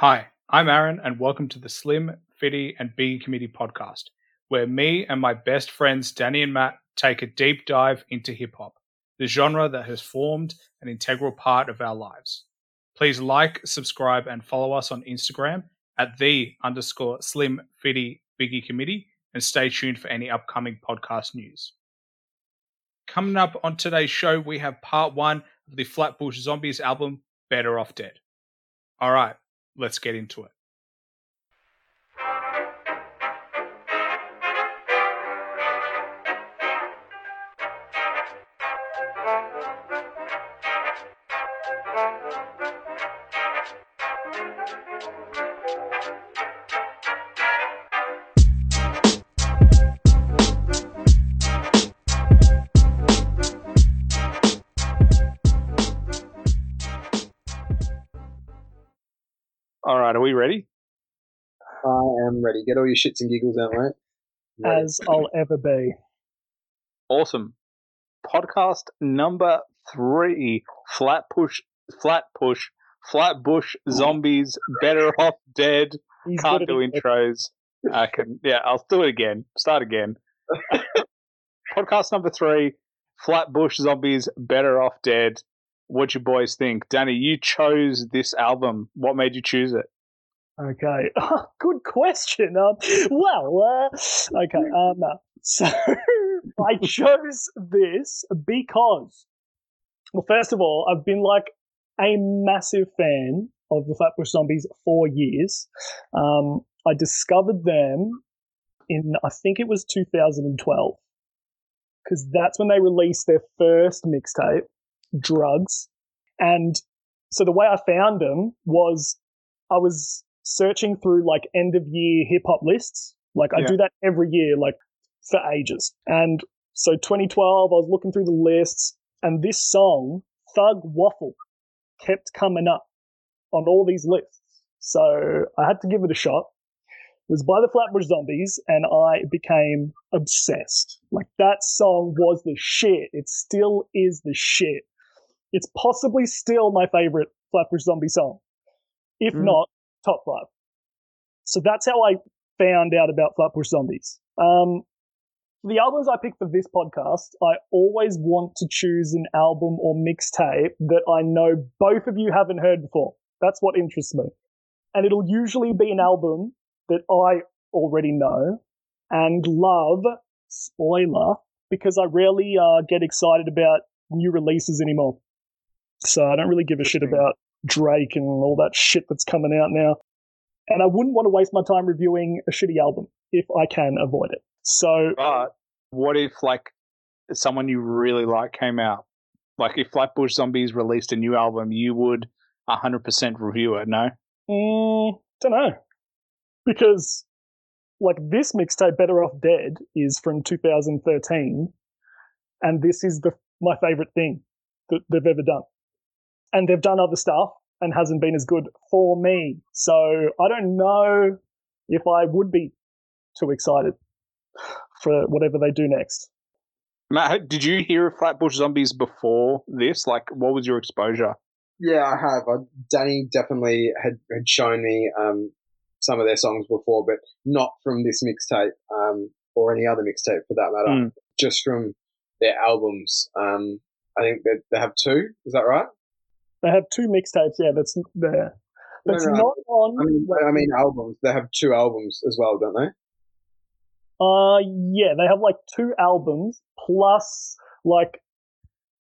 Hi, I'm Aaron, and welcome to the Slim, Fitty, and Biggie Committee podcast, where me and my best friends Danny and Matt take a deep dive into hip hop, the genre that has formed an integral part of our lives. Please like, subscribe, and follow us on Instagram at the underscore Slim, Fitty, Biggie Committee, and stay tuned for any upcoming podcast news. Coming up on today's show, we have part one of the Flatbush Zombies album, Better Off Dead. All right, let's get into it. All right, are we ready? I am ready. Get all your shits and giggles out, mate. Ready. as I'll ever be. Awesome. Podcast number three: Flat Push, Flat Push, Flatbush Zombies. Better off dead. He's Can't do at it. intros. I can. Yeah, I'll do it again. Start again. Podcast number three: Flatbush Zombies. Better off dead. What you boys think, Danny? You chose this album. What made you choose it? Okay, good question. Um, well, uh, okay, um, so I chose this because, well, first of all, I've been like a massive fan of the Flatbush Zombies for years. Um, I discovered them in I think it was 2012 because that's when they released their first mixtape, Drugs, and so the way I found them was I was searching through like end of year hip hop lists. Like I Yeah. do that every year, like for ages. And so 2012, I was looking through the lists, and this song, Thug Waffle, kept coming up on all these lists. So I had to give it a shot. It was by the Flatbush Zombies, and I became obsessed. Like that song was the shit. It still is the shit. It's possibly still my favorite Flatbush Zombie song, if Mm. not top five. So that's how I found out about Flatbush Zombies. Um, the albums I pick for this podcast, I always want to choose an album or mixtape that I know both of you haven't heard before. That's what interests me. And it'll usually be an album that I already know and love, spoiler, because I rarely uh, get excited about new releases anymore. So I don't really give a shit about Drake and all that shit that's coming out now. And I wouldn't want to waste my time reviewing a shitty album if I can avoid it. So But what if like someone you really like came out? Like if Flatbush Zombies released a new album, you would hundred percent review it. No, Mm, don't know. Because, like, this mixtape, Better Off Dead, is from 2013, and this is the my favorite thing that they've ever done. And they've done other stuff and hasn't been as good for me. So I don't know if I would be too excited for whatever they do next. Matt, did you hear of Flatbush Zombies before this? Like, what was your exposure? Yeah, I have. I, Danny definitely had, had shown me um, some of their songs before, but not from this mixtape um, or any other mixtape for that matter. Mm. Just from their albums. Um, I think that they have two. Is that right? They have two mixtapes, yeah, that's there. That's no, no. not on. I mean, I mean albums. They have two albums as well, don't they? Uh, yeah, they have like two albums plus like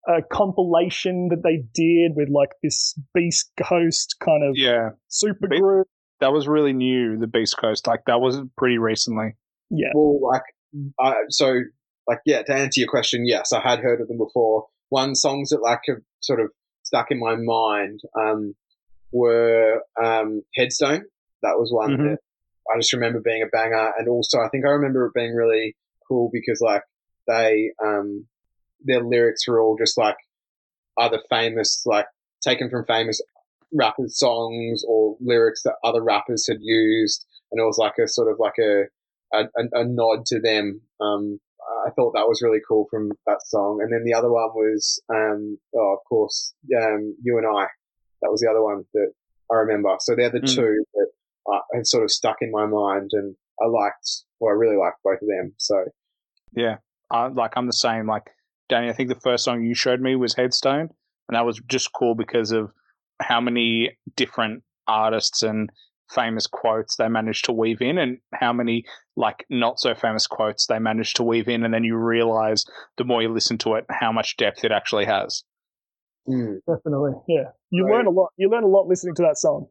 a compilation that they did with like this Beast Coast kind of Yeah, super Be- group. that was really new. The Beast Coast, like that was pretty recently. Yeah, Well, like, I, so, like, yeah, to answer your question, yes, I had heard of them before. One songs that, like, have sort of stuck in my mind um, were um, Headstone. That was one Mhm. that I just remember being a banger. And also, I think I remember it being really cool because, like, they, um, their lyrics were all just like either famous, like, taken from famous rappers' songs or lyrics that other rappers had used. And it was like a sort of like a, a, a, a nod to them. Um, I thought that was really cool from that song. And then the other one was, um, oh, of course, um, You and I. That was the other one that I remember. So they're the Mm. two that uh, have sort of stuck in my mind, and I liked, well, I really liked both of them. So Yeah, I, like I'm the same. Like Danny, I think the first song you showed me was Headstone, and that was just cool because of how many different artists and famous quotes they managed to weave in, and how many like not so famous quotes they managed to weave in, and then you realize the more you listen to it, how much depth it actually has. mm, Definitely. Yeah. You Right. learn a lot. You learn a lot listening to that song.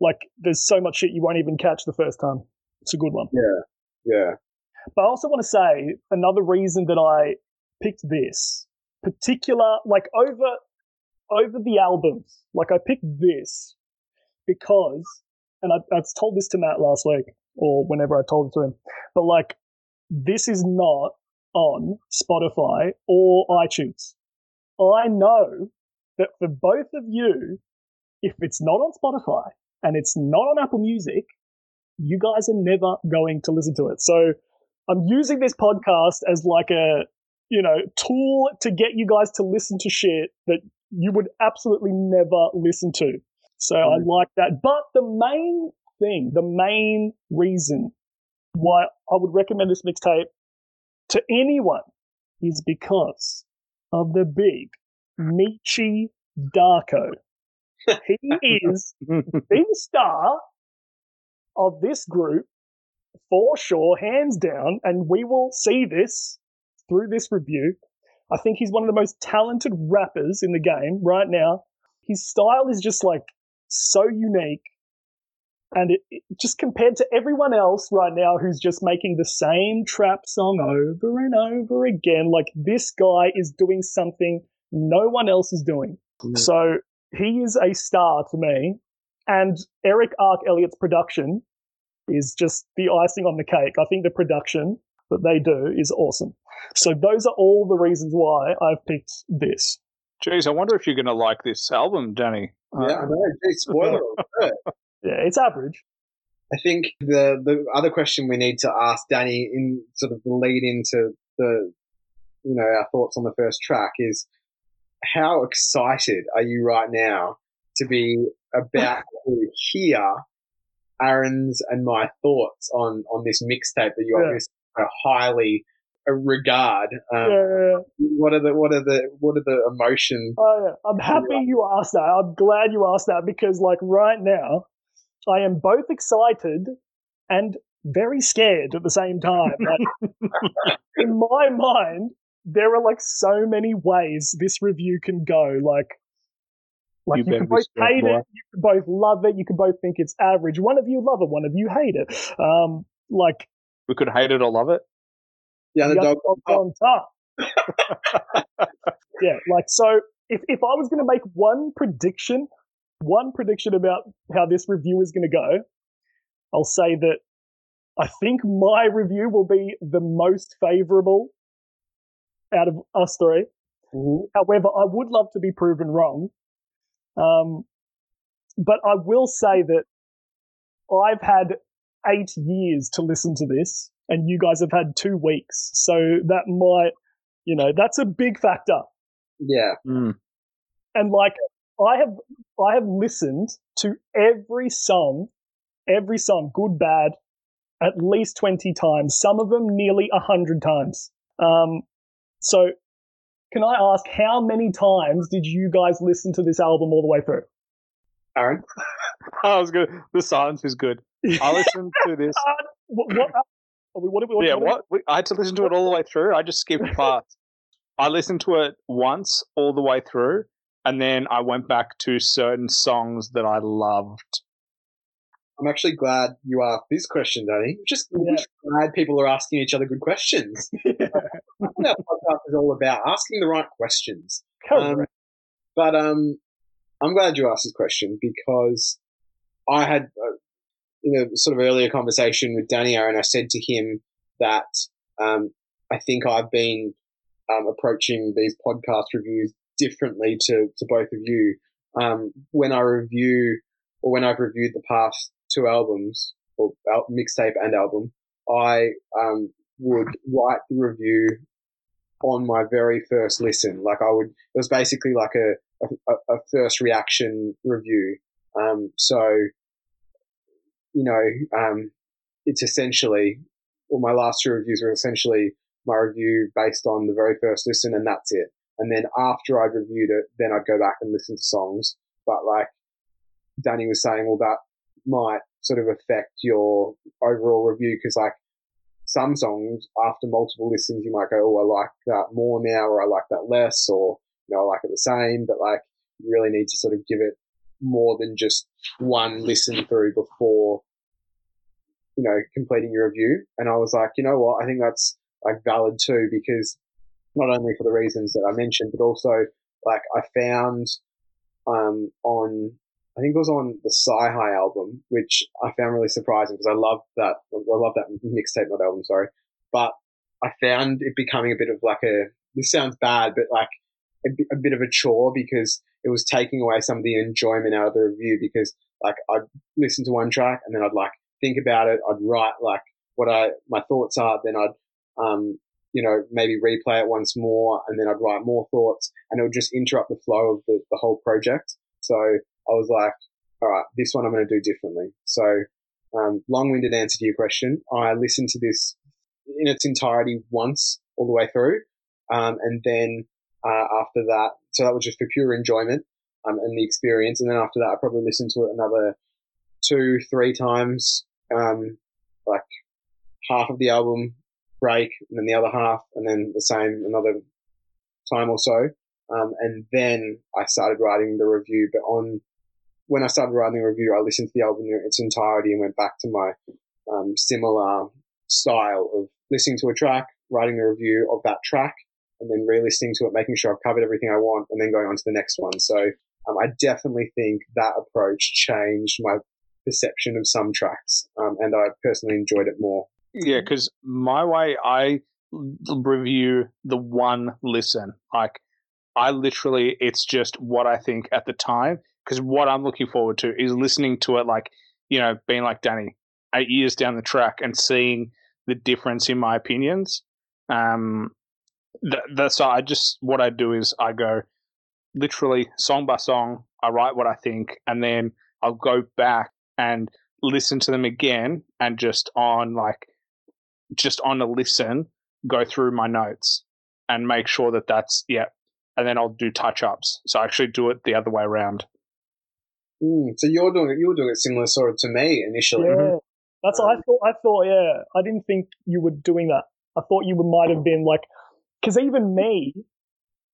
Like, there's so much shit you won't even catch the first time. It's a good one. Yeah. Yeah, But I also want to say another reason that I picked this particular, like over over the albums, like I picked this because, and I, I told this to Matt last week or whenever I told it to him, but like this is not on Spotify or iTunes. I know that for both of you, if it's not on Spotify and it's not on Apple Music, you guys are never going to listen to it. So I'm using this podcast as like a, you know, tool to get you guys to listen to shit that you would absolutely never listen to. So I Mm. like that. But the main thing, the main reason why I would recommend this mixtape to anyone is because of the big Meechy Darko. He is the star of this group for sure, hands down, and we will see this through this review. I think he's one of the most talented rappers in the game right now. His style is just like so unique. And it, it- just compared to everyone else right now who's just making the same trap song over and over again, like this guy is doing something no one else is doing. So he is a star to me. And Erick Arc Elliott's production is just the icing on the cake. I think the production that they do is awesome. So those are all the reasons why I've picked this. Jeez, I wonder if you're going to like this album, Danny. Uh, yeah. I know. Gee, spoiler alert. Yeah, it's average. I think the the other question we need to ask Danny in sort of the lead into the you know our thoughts on the first track is how excited are you right now to be about to hear Aaron's and my thoughts on on this mixtape that you Yeah. obviously uh, highly uh, regard. Um, Yeah. What are the what are the what are the emotions? Oh, yeah. I'm happy you asked that. I'm glad you asked that because, like, right now, I am both excited and very scared at the same time. Like, in my mind, there are like so many ways this review can go. Like, like You you, can both hate boy. it, you can both love it, you can both think it's average. One of you love it, one of you hate it. Um, like We could hate it or love it. The the underdog. on top. yeah, like so. If if I was going to make one prediction, one prediction about how this review is going to go, I'll say that I think my review will be the most favorable out of us three. Mhm. However, I would love to be proven wrong. Um, but I will say that I've had eight years to listen to this, and you guys have had two weeks. So that might, you know, that's a big factor. Yeah. Mm. And like, I have, I have listened to every song, every song, good, bad, at least 20 times, some of them nearly 100 times. Um, so can I ask how many times did you guys listen to this album all the way through? Aaron. I was good. The silence is good. I listened to this. what, what, are we, what, are we- yeah, what? We, I had to listen to it all the way through. I just skipped parts. I listened to it once all the way through, and then I went back to certain songs that I loved. I'm actually glad you asked this question, Danny. Just I'm Yeah. glad people are asking each other good questions. That's what our podcast is all about, asking the right questions. Um, Correct. but um, I'm glad you asked this question because I had, uh, in a sort of earlier conversation with Danny Aaron, I said to him that um, I think I've been um, approaching these podcast reviews differently to, to both of you. Um, when I review or when I've reviewed the past two albums or al- mixtape and album, I um, would write the review on my very first listen. Like I would, it was basically like a, a, a first reaction review. Um, so, you know, um, it's essentially, well, my last two reviews were essentially my review based on the very first listen, and that's it. And then after I'd reviewed it, then I'd go back and listen to songs. But like Danny was saying, well, that might sort of affect your overall review because like some songs after multiple listens, you might go, oh, I like that more now, or I like that less, or you know, I like it the same. But like, you really need to sort of give it more than just one listen through before you know completing your review. And I was like, you know what, I think that's like valid too because not only for the reasons that I mentioned, but also like I found um, on I think it was on the Sci-Hi album, which I found really surprising because I love that. I love that mixtape, not album, sorry. But I found it becoming a bit of like a, this sounds bad, but like a, a bit of a chore because it was taking away some of the enjoyment out of the review because like I'd listen to one track and then I'd like think about it. I'd write like what I, my thoughts are. Then I'd, um, you know, maybe replay it once more and then I'd write more thoughts and it would just interrupt the flow of the, the whole project. So I was like, all right, this one I'm going to do differently. So, um, long-winded answer to your question. I listened to this in its entirety once all the way through. Um, and then, uh, after that, so that was just for pure enjoyment, um, and the experience. And then after that, I probably listened to it another two, three times, um, like half of the album break and then the other half and then the same another time or so. Um, and then I started writing the review, but on when I started writing the review, I listened to the album in its entirety and went back to my um, similar style of listening to a track, writing a review of that track, and then re-listening to it, making sure I've covered everything I want, and then going on to the next one. So um, I definitely think that approach changed my perception of some tracks, um, and I personally enjoyed it more. Yeah, because my way, I review the one listen. Like, I literally, it's just what I think at the time because what I'm looking forward to is listening to it like, you know, being like Danny, eight years down the track and seeing the difference in my opinions. Um, that's so I just what I do is I go literally song by song. I write what I think, and then I'll go back and listen to them again, and just on like just on a listen, go through my notes and make sure that that's yeah, and then I'll do touch ups. So I actually do it the other way around. Mm, so you're doing it. You're doing it similar sort of to me initially. Yeah, that's um, I thought. I thought. Yeah, I didn't think you were doing that. I thought you might have been like, because even me,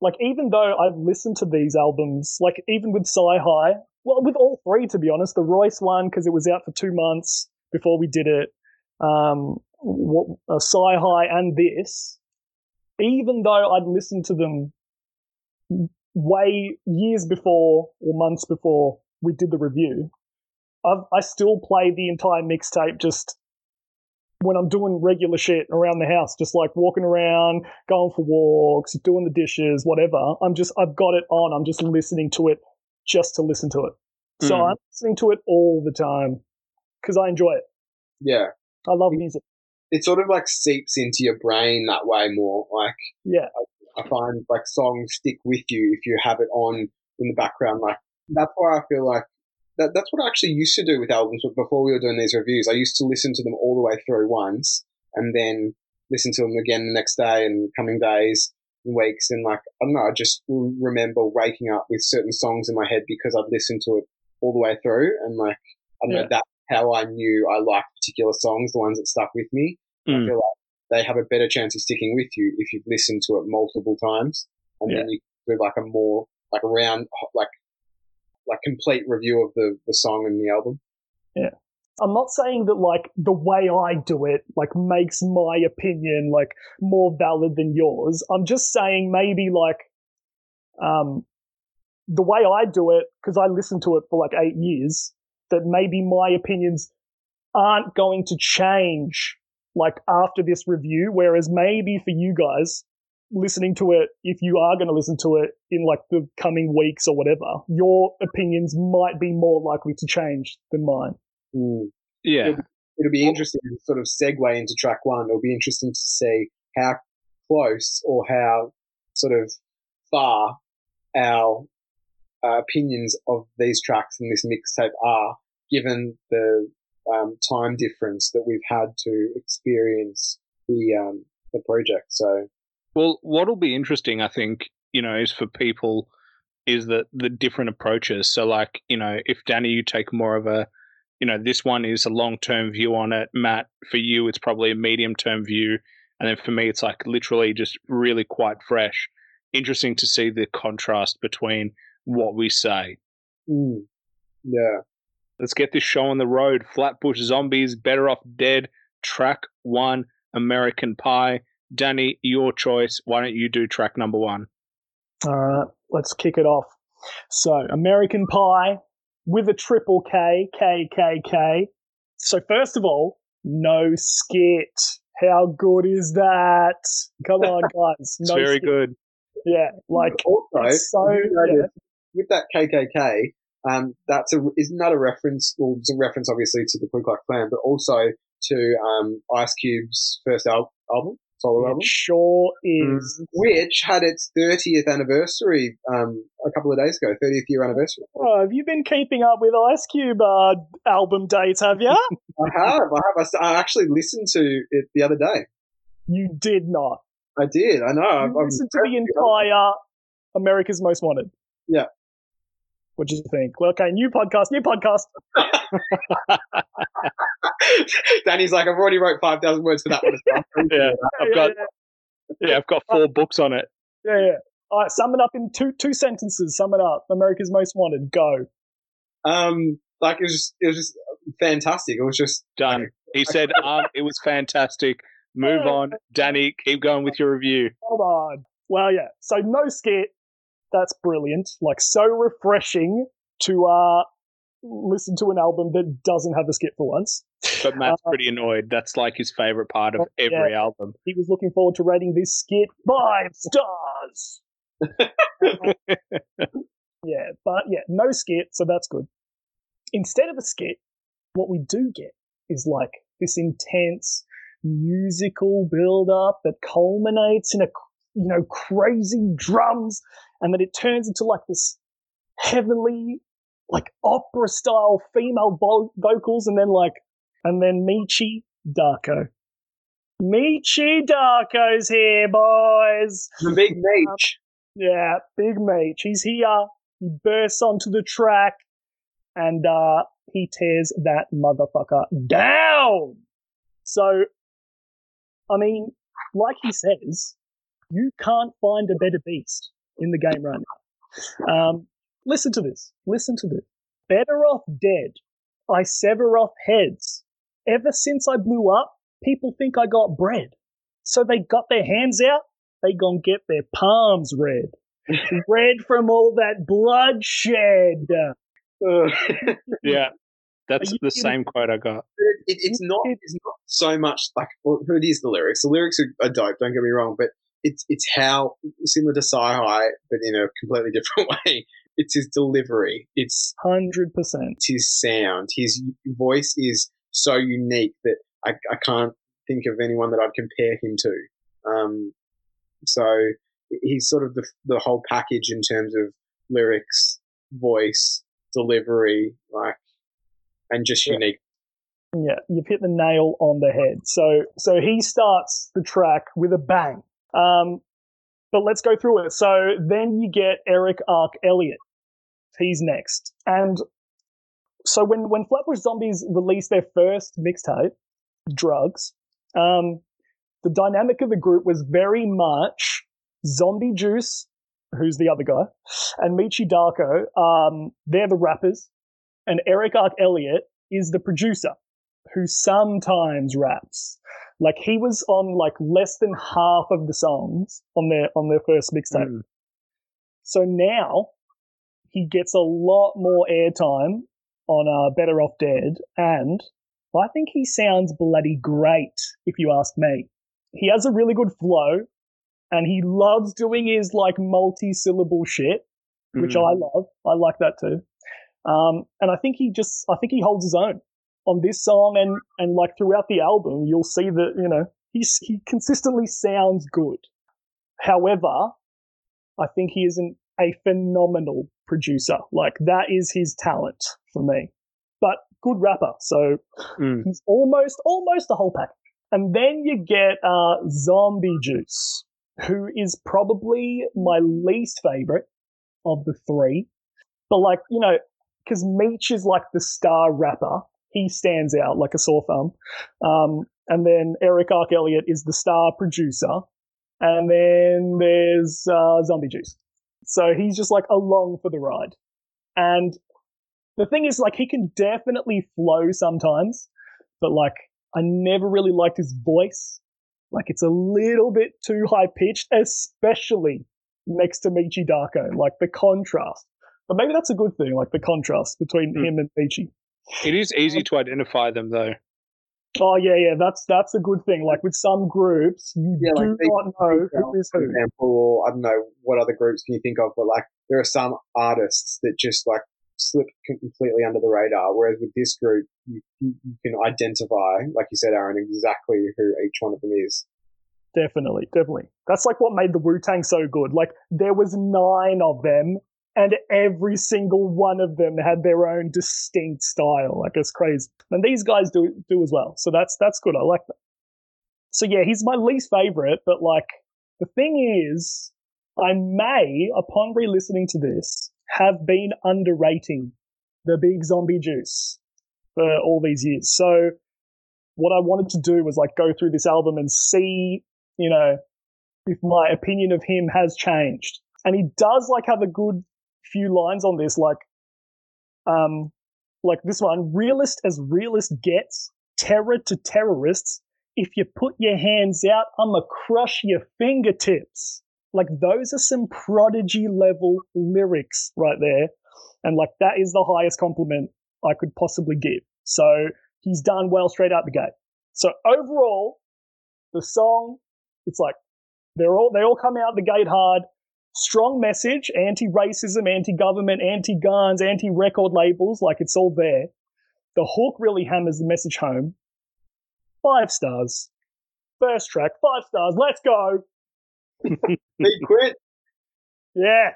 like even though I've listened to these albums, like even with Sci-Hi, well, with all three to be honest, the Royce one because it was out for two months before we did it, um, what, uh, Sci-Hi and this, even though I'd listened to them way years before or months before we did the review, I've, I still play the entire mixtape just when I'm doing regular shit around the house, just like walking around, going for walks, doing the dishes, whatever. I'm just, I've got it on. I'm just listening to it just to listen to it. So mm. I'm listening to it all the time because I enjoy it. Yeah. I love music. It sort of like seeps into your brain that way more. Like, yeah. I, I find like songs stick with you if you have it on in the background. Like, that's why I feel like that, that's what I actually used to do with albums before we were doing these reviews. I used to listen to them all the way through once and then listen to them again the next day and coming days and weeks. And like, I don't know, I just remember waking up with certain songs in my head because I'd listened to it all the way through. And like, I don't yeah. know, that's how I knew I liked particular songs, the ones that stuck with me. Mm. I feel like they have a better chance of sticking with you if you've listened to it multiple times. And yeah. then you do like a more, like around, like like complete review of the the song and the album. Yeah. I'm not saying that like the way I do it like makes my opinion like more valid than yours. I'm just saying maybe like um the way I do it because I listened to it for like 8 years that maybe my opinions aren't going to change like after this review whereas maybe for you guys listening to it, if you are going to listen to it in like the coming weeks or whatever, your opinions might be more likely to change than mine. Mm. Yeah. It'll, it'll, be interesting to sort of segue into track one. It'll be interesting to see how close or how sort of far our uh, opinions of these tracks in this mixtape are, given the um, time difference that we've had to experience the um, the project. So, well, what'll be interesting, I think, you know, is for people is that the different approaches. So, like, you know, if Danny, you take more of a, you know, this one is a long term view on it. Matt, for you, it's probably a medium term view, and then for me, it's like literally just really quite fresh. Interesting to see the contrast between what we say. Mm. Yeah. Let's get this show on the road. Flatbush Zombies, Better Off Dead, track one, American Pie. Danny, your choice. Why don't you do track number one? All right, let's kick it off. So, American Pie with a triple K, K, K, K. So, first of all, no skit. How good is that? Come on, guys. No it's very skit. good. Yeah, like also, so yeah. with that KKK, um, that's a isn't that a reference? Well, it's a reference obviously to the Ku Klux Klan, but also to um, Ice Cube's first al- album, it. Sure is. Which had its 30th anniversary um, a couple of days ago, 30th year anniversary. Oh, have you been keeping up with Ice Cube uh, album dates? Have you? I have. I have. I actually listened to it the other day. You did not. I did. I know. You I've, listened to the entire America's Most Wanted. Yeah. What do you think? Well, okay, new podcast, new podcast. Danny's like, I've already wrote five thousand words for that one. yeah, I've got yeah, yeah, I've got four books on it. Yeah, yeah. All right, sum it up in two two sentences. Sum it up. America's Most Wanted. Go. Um, like it was just it was just fantastic. It was just done. He said, um, it was fantastic. Move on, Danny. Keep going with your review. Hold on. Well, yeah. So no skit. That's brilliant. Like so refreshing to uh listen to an album that doesn't have a skit for once. But Matt's uh, pretty annoyed. That's like his favorite part of every yeah, album. He was looking forward to rating this skit five stars. yeah, but yeah, no skit, so that's good. Instead of a skit, what we do get is like this intense musical build up that culminates in a you know crazy drums and then it turns into like this heavenly like opera style female vo- vocals and then like and then Meechy Darko. Meechy Darko's here, boys. The big Meech. yeah, big Meech. He's here. He bursts onto the track and uh he tears that motherfucker down. So I mean, like he says, you can't find a better beast in the game right now. Um, listen to this. Listen to this. Better off dead. I sever off heads. Ever since I blew up, people think I got bread. So they got their hands out, they gonna get their palms red. red from all that bloodshed. yeah. That's the same quote I got. It, it's not. It's not so much like well, it is the lyrics. The lyrics are, are dope. Don't get me wrong, but it's it's how similar to Sci-Hi, but in a completely different way. It's his delivery. It's hundred percent. It's His sound. His voice is so unique that I, I can't think of anyone that I'd compare him to. Um, so he's sort of the the whole package in terms of lyrics, voice, delivery, like and just yeah. unique. Yeah, you've hit the nail on the head. So, so he starts the track with a bang. Um, but let's go through it. So then you get Erick Arc Elliott. He's next, and so when when Flatbush Zombies released their first mixtape, Drugs, um, the dynamic of the group was very much Zombie Juice, who's the other guy, and Meechy Darko. Um, they're the rappers, and Erick Arc Elliott is the producer who sometimes raps. Like he was on like less than half of the songs on their on their first mixtape. Mm. So now he gets a lot more airtime on uh, Better Off Dead, and I think he sounds bloody great. If you ask me, he has a really good flow, and he loves doing his like multi-syllable shit, which mm. I love. I like that too. Um, and I think he just, I think he holds his own on this song and, and like throughout the album, you'll see that, you know, he's, he consistently sounds good. However, I think he is an, a phenomenal producer. Like that is his talent for me. But good rapper, so Mm. he's almost almost the whole package. And then you get uh, Zombie Juice, who is probably my least favorite of the three. But like you know, because Meech is like the star rapper, he stands out like a sore thumb. Um, and then Erick Arc Elliott is the star producer, and then there's uh, Zombie Juice. So he's just like along for the ride. And the thing is, like, he can definitely flow sometimes, but like, I never really liked his voice. Like, it's a little bit too high pitched, especially next to Meechy Darko. Like, the contrast. But maybe that's a good thing, like the contrast between Hmm. him and Meechy. It is easy um, to identify them though. Oh yeah, yeah, that's that's a good thing. Like with some groups, you Yeah, do like they- not know who is for who. example, or I don't know what other groups can you think of, but like there are some artists that just like slip completely under the radar. Whereas with this group, you, you, you can identify, like you said, Aaron, exactly who each one of them is. Definitely, definitely. That's like what made the Wu Tang so good. Like there was nine of them, and every single one of them had their own distinct style. Like it's crazy, and these guys do do as well. So that's that's good. I like that. So yeah, he's my least favorite, but like the thing is, I may, upon re-listening to this, have been underrating the Big Zombie Juice for all these years. So what I wanted to do was like go through this album and see you know, if my opinion of him has changed. And he does like have a good few lines on this, like, um, like this one, realist as realist gets, terror to terrorists. If you put your hands out, I'ma crush your fingertips. Like those are some prodigy level lyrics right there. And like that is the highest compliment I could possibly give. So he's done well straight out the gate. So overall, the song it's like they're all they all come out the gate hard. Strong message, anti-racism, anti-government, anti-guns, anti-record labels, like it's all there. The hook really hammers the message home. Five stars. First track, five stars. Let's go. Big quit. Yes.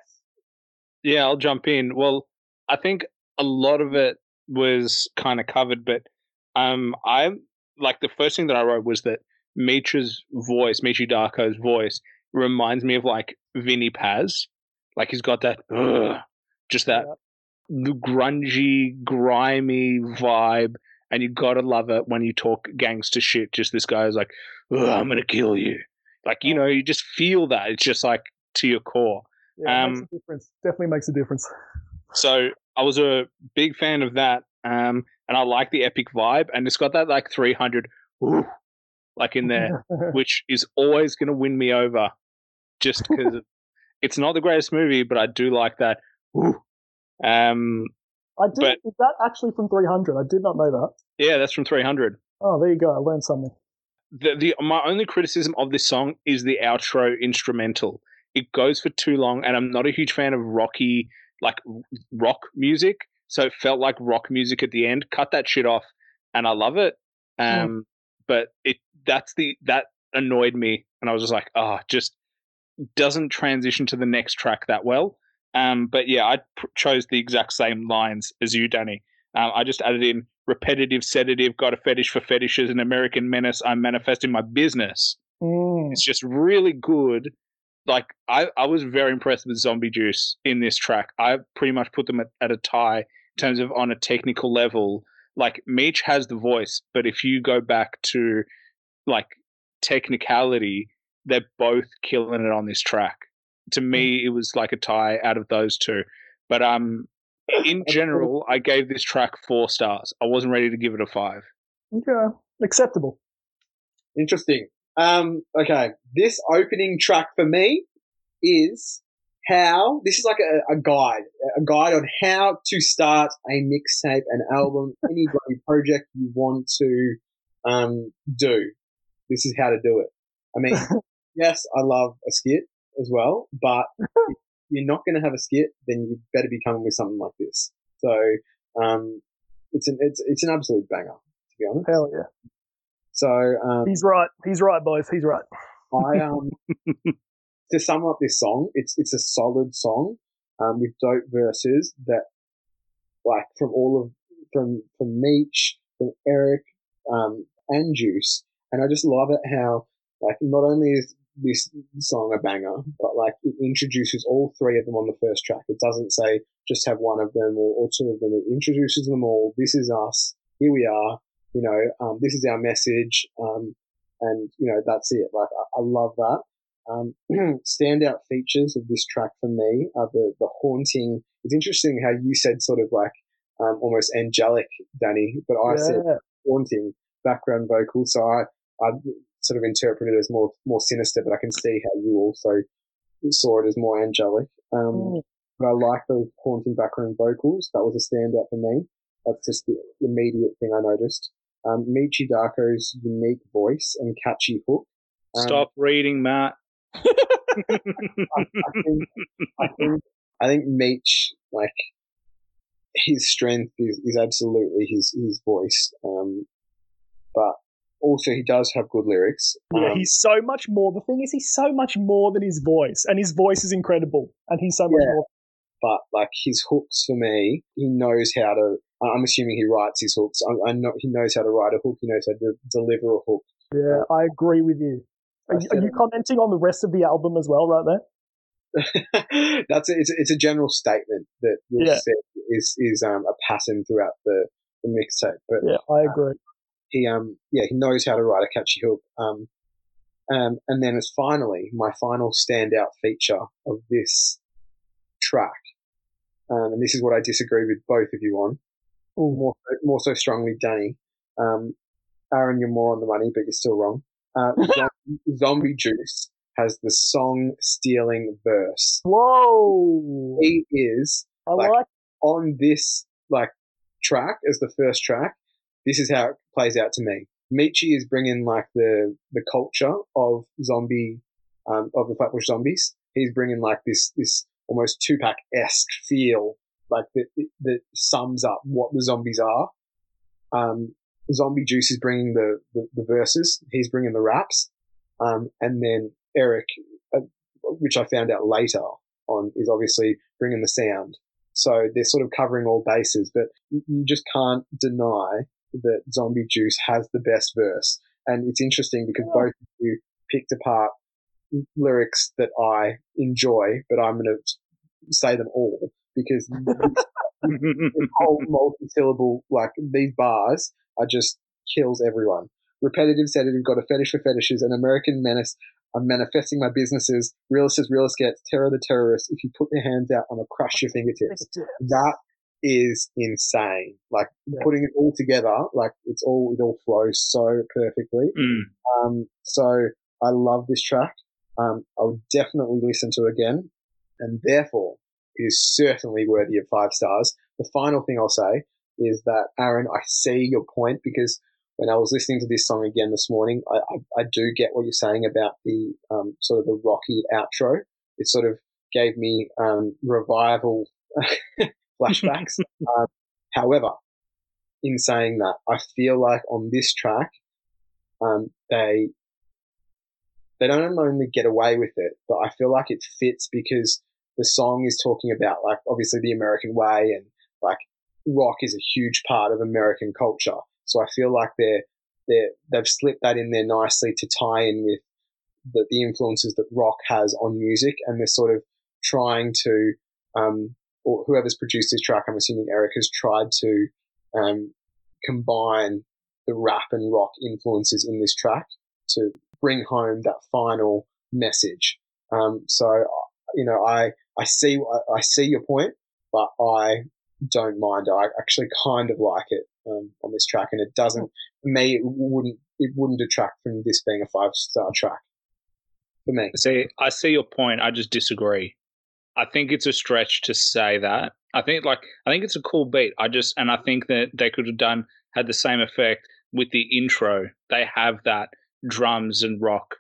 Yeah, I'll jump in. Well, I think a lot of it was kind of covered, but um, I like the first thing that I wrote was that Mitra's voice, Meechy Darko's voice, reminds me of like Vinnie Paz. Like he's got that, ugh, just that the grungy, grimy vibe, and you gotta love it when you talk gangster shit. Just this guy is like, I'm gonna kill you. Like you know, you just feel that. It's just like to your core. Yeah, Um, difference. Definitely makes a difference. So I was a big fan of that, um, and I like the epic vibe, and it's got that like 300, ooh, like in there, which is always going to win me over, just because it's not the greatest movie, but I do like that. Ooh. Um, I did. but- is that actually from 300? I did not know that. yeah, that's from 300. Oh, there you go. I learned something. the, the my only criticism of this song is the outro instrumental. It goes for too long, and I'm not a huge fan of rocky like rock music. So it felt like rock music at the end. Cut that shit off, and I love it. Um, but it that's the that annoyed me, and I was just like, ah, just doesn't transition to the next track that well. Um, but yeah, I pr- chose the exact same lines as you, Danny. Um, I just added in repetitive sedative, got a fetish for fetishes, an American menace. I'm manifesting my business. Mm. It's just really good. Like I, I was very impressed with Zombie Juice in this track. I pretty much put them at, at a tie in terms of on a technical level. Like Meech has the voice, but if you go back to like technicality, they're both killing it on this track. To me, it was like a tie out of those two. But um, in general, I gave this track four stars. I wasn't ready to give it a five. Okay. Acceptable. Interesting. Um, okay, this opening track for me is how this is like a, a guide, a guide on how to start a mixtape, an album, any project you want to um, do. This is how to do it. I mean, yes, I love a skit as well, but if you're not going to have a skit, then you better be coming with something like this. So um, it's an it's it's an absolute banger, to be honest. Hell yeah. So um, He's right. He's right, boys. He's right. I um to sum up this song, it's it's a solid song. um, with dope verses that, like, from all of from from Meech, from Eric, um, and Juice, and I just love it how like not only is this song a banger, but like it introduces all three of them on the first track. It doesn't say just have one of them or, or two of them. It introduces them all. This is us. Here we are. You know, um, this is our message. Um, and you know, that's it. Like I, I love that. Um, standout features of this track for me are the, the haunting. It's interesting how you said sort of like, um, almost angelic, Danny, but I Yeah. said haunting background vocals. So I, I sort of interpret it as more more sinister, but I can see how you also saw it as more angelic. Um, Mm. But I like those haunting background vocals. That was a standout for me. That's just the immediate thing I noticed. Um, Meechy Darko's unique voice and catchy hook. Um, Stop reading, Matt. I think, I think, I think Meech, like, his strength is, is absolutely his, his voice. Um, but also he does have good lyrics. Yeah, Um, he's so much more. The thing is, he's so much more than his voice, and his voice is incredible, and he's so much Yeah. more. but like his hooks for me, he knows how to. I'm assuming he writes his hooks. I, I know he knows how to write a hook. He knows how to deliver a hook. Yeah, I agree with you. Are, you- are you commenting on the rest of the album as well, right there? That's a, it's, a, it's a general statement that you'll Yeah. see is is um, a pattern throughout the, the mixtape. But Yeah, I agree. He um yeah he knows how to write a catchy hook. Um, um, and then it's finally my final standout feature of this track, um, and this is what I disagree with both of you on, Ooh. more more so strongly, Danny. Um, Aaron, you're more on the money, but you're still wrong. Uh, Zombie, Zombie Juice has the song stealing verse. Whoa! He is I like- like. on this like track as the first track, this is how it plays out to me. Meechy is bringing like the the culture of zombie, um, of the Flatbush Zombies. He's bringing like this this almost Tupac esque feel, like that that sums up what the zombies are. Um, Zombie Juice is bringing the, the the verses. He's bringing the raps, um, and then Eric, uh, which I found out later on, is obviously bringing the sound. So they're sort of covering all bases, but you, you just can't deny that Zombie Juice has the best verse. And it's interesting because Yeah. both of you picked apart lyrics that I enjoy, but I'm going to say them all because this whole multi-syllable, like these bars are just kills everyone. Repetitive sedative, got a fetish for fetishes, an American menace. I'm manifesting my businesses. Realist as realist gets. Terror the terrorist. If you put your hands out, I'm gonna crush your fingertips. That is insane. Like Yeah. putting it all together, like it's all it all flows so perfectly. Mm. Um, so I love this track. Um, I would definitely listen to it again, and therefore it is certainly worthy of five stars. The final thing I'll say is that Aaron, I see your point because when I was listening to this song again this morning, I, I, I do get what you're saying about the um, sort of the rocky outro. It sort of gave me um, revival flashbacks. um, however, in saying that, I feel like on this track, um, they they don't only get away with it, but I feel like it fits because the song is talking about like obviously the American way and like rock is a huge part of American culture. So I feel like they're they they've slipped that in there nicely to tie in with the, the influences that rock has on music, and they're sort of trying to um, or whoever's produced this track, I'm assuming Eric has tried to um, combine the rap and rock influences in this track to bring home that final message. Um, so, you know, I, I see, I see your point, but I don't mind. I actually kind of like it um, on this track, and it doesn't. Me, it wouldn't. It wouldn't detract from this being a five star track. For me, See, I see your point. I just disagree. I think it's a stretch to say that. I think like I think it's a cool beat. I just and I think that they could have done had the same effect with the intro. They have that drums and rock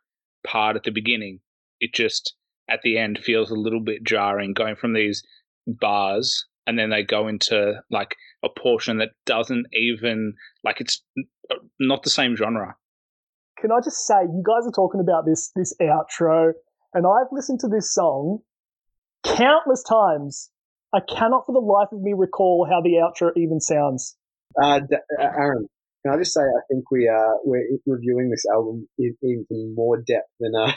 part at the beginning. It just at the end feels a little bit jarring going from these bars and then they go into like a portion that doesn't even like it's not the same genre. Can I just say, you guys are talking about this this outro, and I've listened to this song countless times. I cannot for the life of me recall how the outro even sounds. Uh, uh, Aaron, can I just say I think we are we're reviewing this album in even more depth than uh,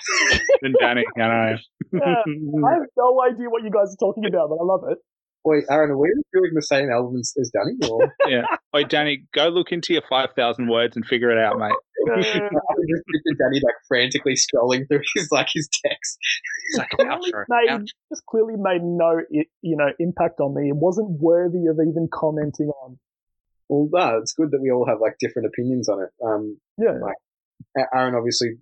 than Danny. I know. Yeah, I have no idea what you guys are talking about, but I love it. Wait, Aaron, are we reviewing the same album as, as Danny? Or? yeah. Wait, Danny, go look into your five thousand words and figure it out, mate. I was just picture Danny like frantically scrolling through his like his text. It's like clearly outro, made, outro. just clearly made no you know impact on me. It wasn't worthy of even commenting on. Well, no, it's good that we all have like different opinions on it. Um, Yeah, A- Aaron obviously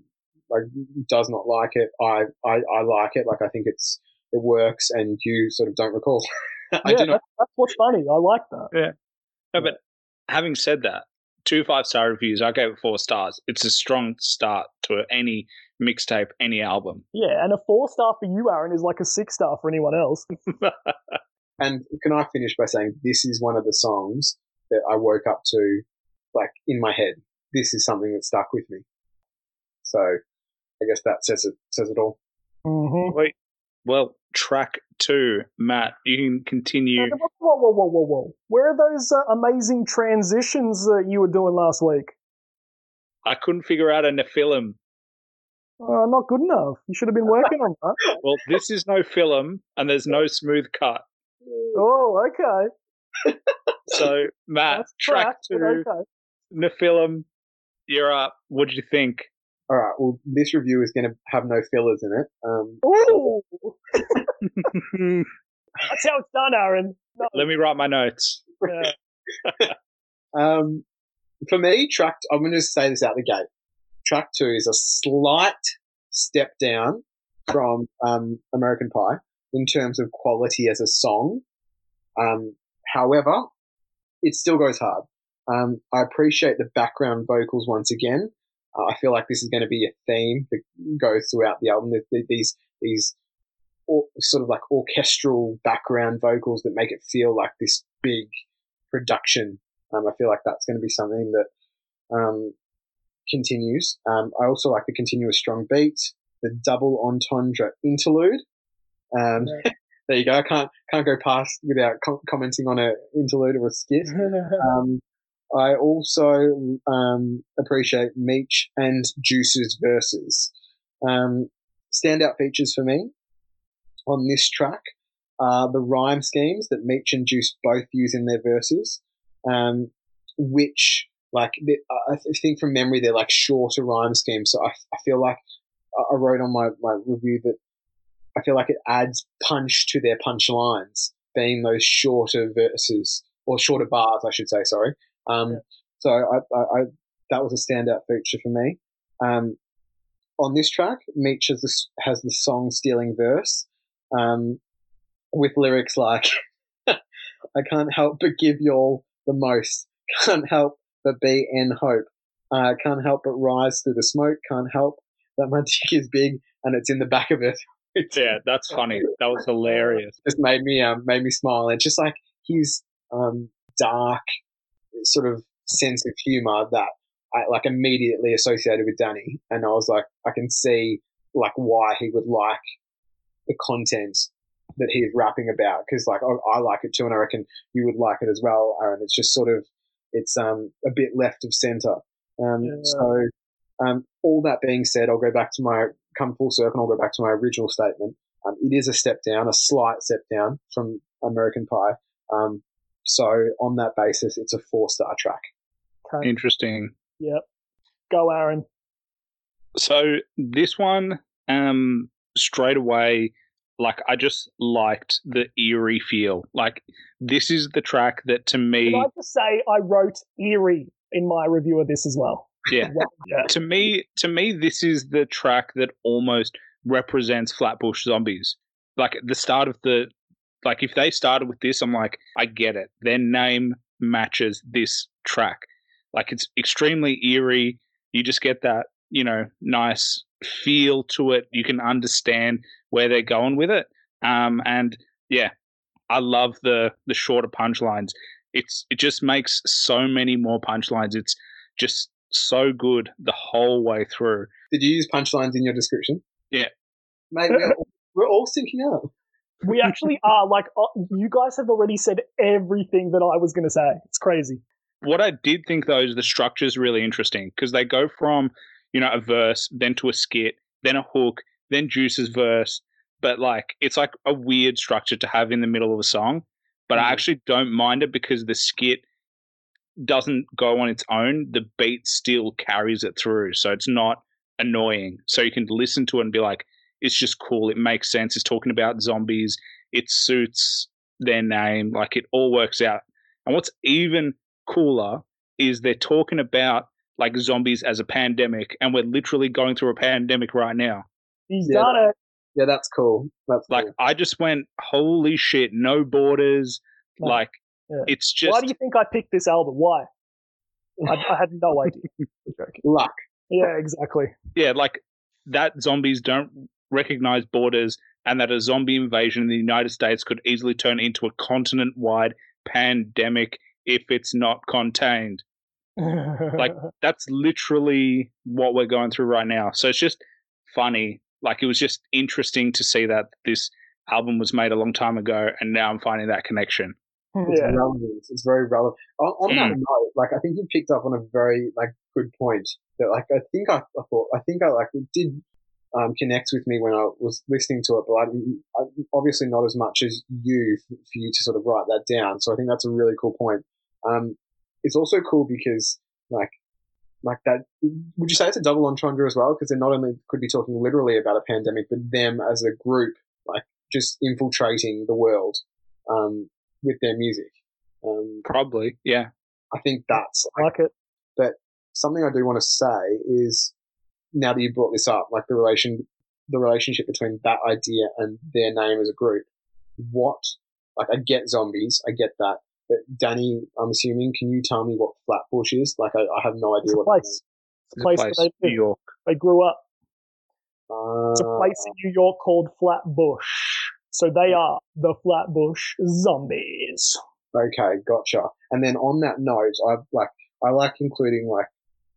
like does not like it. I, I I like it. Like I think it's it works, and you sort of don't recall. I yeah, do not. that's, that's what's funny. I like that. Yeah. No, but having said that, two five star reviews. I gave it four stars. It's a strong start to any mixtape, any album. Yeah, and a four star for you, Aaron, is like a six star for anyone else. And can I finish by saying this is one of the songs that I woke up to, like in my head. This is something that stuck with me. So I guess that says it says it all. Mm-hmm. Wait, well, track two, Matt. You can continue. Whoa, whoa, whoa, whoa, whoa! Where are those uh, amazing transitions that you were doing last week? I couldn't figure out a Nephilim. Uh, not good enough. You should have been working on that. Well, this is no film, and there's no smooth cut. Oh, okay. So, Matt, That's track cracked, two, okay. Nephilim. You're up. What do you think? All right. Well, this review is going to have no fillers in it. Um, Ooh, that's how it's done, Aaron. No, Let me write my notes. yeah. Um, for me, track. I'm going to say this out the gate. Track two is a slight step down from um, American Pie in terms of quality as a song. Um, however, it still goes hard. Um, I appreciate the background vocals once again. Uh, I feel like this is going to be a theme that goes throughout the album. Th- th- These these or, sort of like orchestral background vocals that make it feel like this big production um, I feel like that's going to be something that um, continues. Um, I also like the continuous strong beat, the double entendre interlude. Um, there you go. I can't can't go past without com- commenting on an interlude or a skit. Um, I also um, appreciate Meech and Juice's verses. Um, standout features for me on this track are the rhyme schemes that Meech and Juice both use in their verses um, which like I think from memory they're like shorter rhyme schemes. So I, I feel like I I wrote on my, my review that I feel like it adds punch to their punchlines, being those shorter verses or shorter bars, I should say. Sorry. Um, Yeah. So I, I, I that was a standout feature for me. Um, on this track, Meech has the, has the song stealing verse um, with lyrics like I can't help but give y'all the most. Can't help but be in hope. Uh, can't help but rise through the smoke. Can't help that my dick is big and it's in the back of it. It Yeah, that's funny. That was hilarious. just made me um, made me smile. It's just like his um, dark sort of sense of humor that I like immediately associated with Danny, and I was like, I can see like why he would like the content that he is rapping about because like I, I like it too, and I reckon you would like it as well, Aaron. It's just sort of it's um a bit left of center. Um, Yeah. So um, all that being said, I'll go back to my come full circle. and I'll go back to my original statement. Um, it is a step down, a slight step down from American Pie. Um, so on that basis, it's a four star track. Okay. Interesting. Yep. Go, Aaron. So this one, um, straight away, like I just liked the eerie feel. Like this is the track that to me, Can I just say I wrote eerie in my review of this as well? yeah, Well, yeah. to me, to me, this is the track that almost represents Flatbush Zombies. Like at the start of the, like if they started with this, I'm like, I get it. Their name matches this track. Like it's extremely eerie. You just get that, you know, nice feel to it. You can understand where they're going with it. Um, and yeah, I love the the shorter punchlines. It's it just makes so many more punchlines. It's just so good the whole way through. Did you use punchlines in your description? Yeah. Mate, we're, all- we're all syncing up. We actually are like uh, you guys have already said everything that I was going to say. It's crazy. What I did think though is the structure is really interesting because they go from you know a verse, then to a skit, then a hook, then Juice's verse. But like it's like a weird structure to have in the middle of a song. But I Mhm. actually don't mind it because the skit doesn't go on its own. The beat still carries it through, so it's not annoying. So you can listen to it and be like, it's just cool. It makes sense. It's talking about zombies. It suits their name. Like it all works out. And what's even cooler is they're talking about like zombies as a pandemic, and we're literally going through a pandemic right now. He's Yeah. done it. Yeah, that's cool. That's Like cool. I just went, holy shit, no borders. No. Like Yeah. it's just Why do you think I picked this album? Why? I, I had no idea. Luck. Yeah, exactly. yeah, like that zombies don't recognize borders and that a zombie invasion in the United States could easily turn into a continent wide pandemic if it's not contained. Like that's literally what we're going through right now. So it's just funny. Like it was just interesting to see that this album was made a long time ago and now I'm finding that connection. It's yeah. relevant. It's very relevant. On, on that Mm. note, like I think you picked up on a very like good point that like I think I, I thought I think I like it did um, connect with me when I was listening to it, but I, I, obviously not as much as you for you to sort of write that down. So I think that's a really cool point. Um, it's also cool because like like that. Would you say it's a double entendre as well? Because they not only could be talking literally about a pandemic, but them as a group like just infiltrating the world um, with their music. Um, Probably, yeah. I think that's I like it. But something I do want to say is now that you brought this up, like the relation, the relationship between that idea and their name as a group. What, like, I get zombies, I get that, but Danny, I'm assuming, can you tell me what Flatbush is? Like, I, I have no It's idea a what place. It's a It's a place, place, they New. York. They grew up. means. It's a place in ah. New York called Flatbush. So they are the Flatbush Zombies. Okay, gotcha. And then on that note, I like I like including like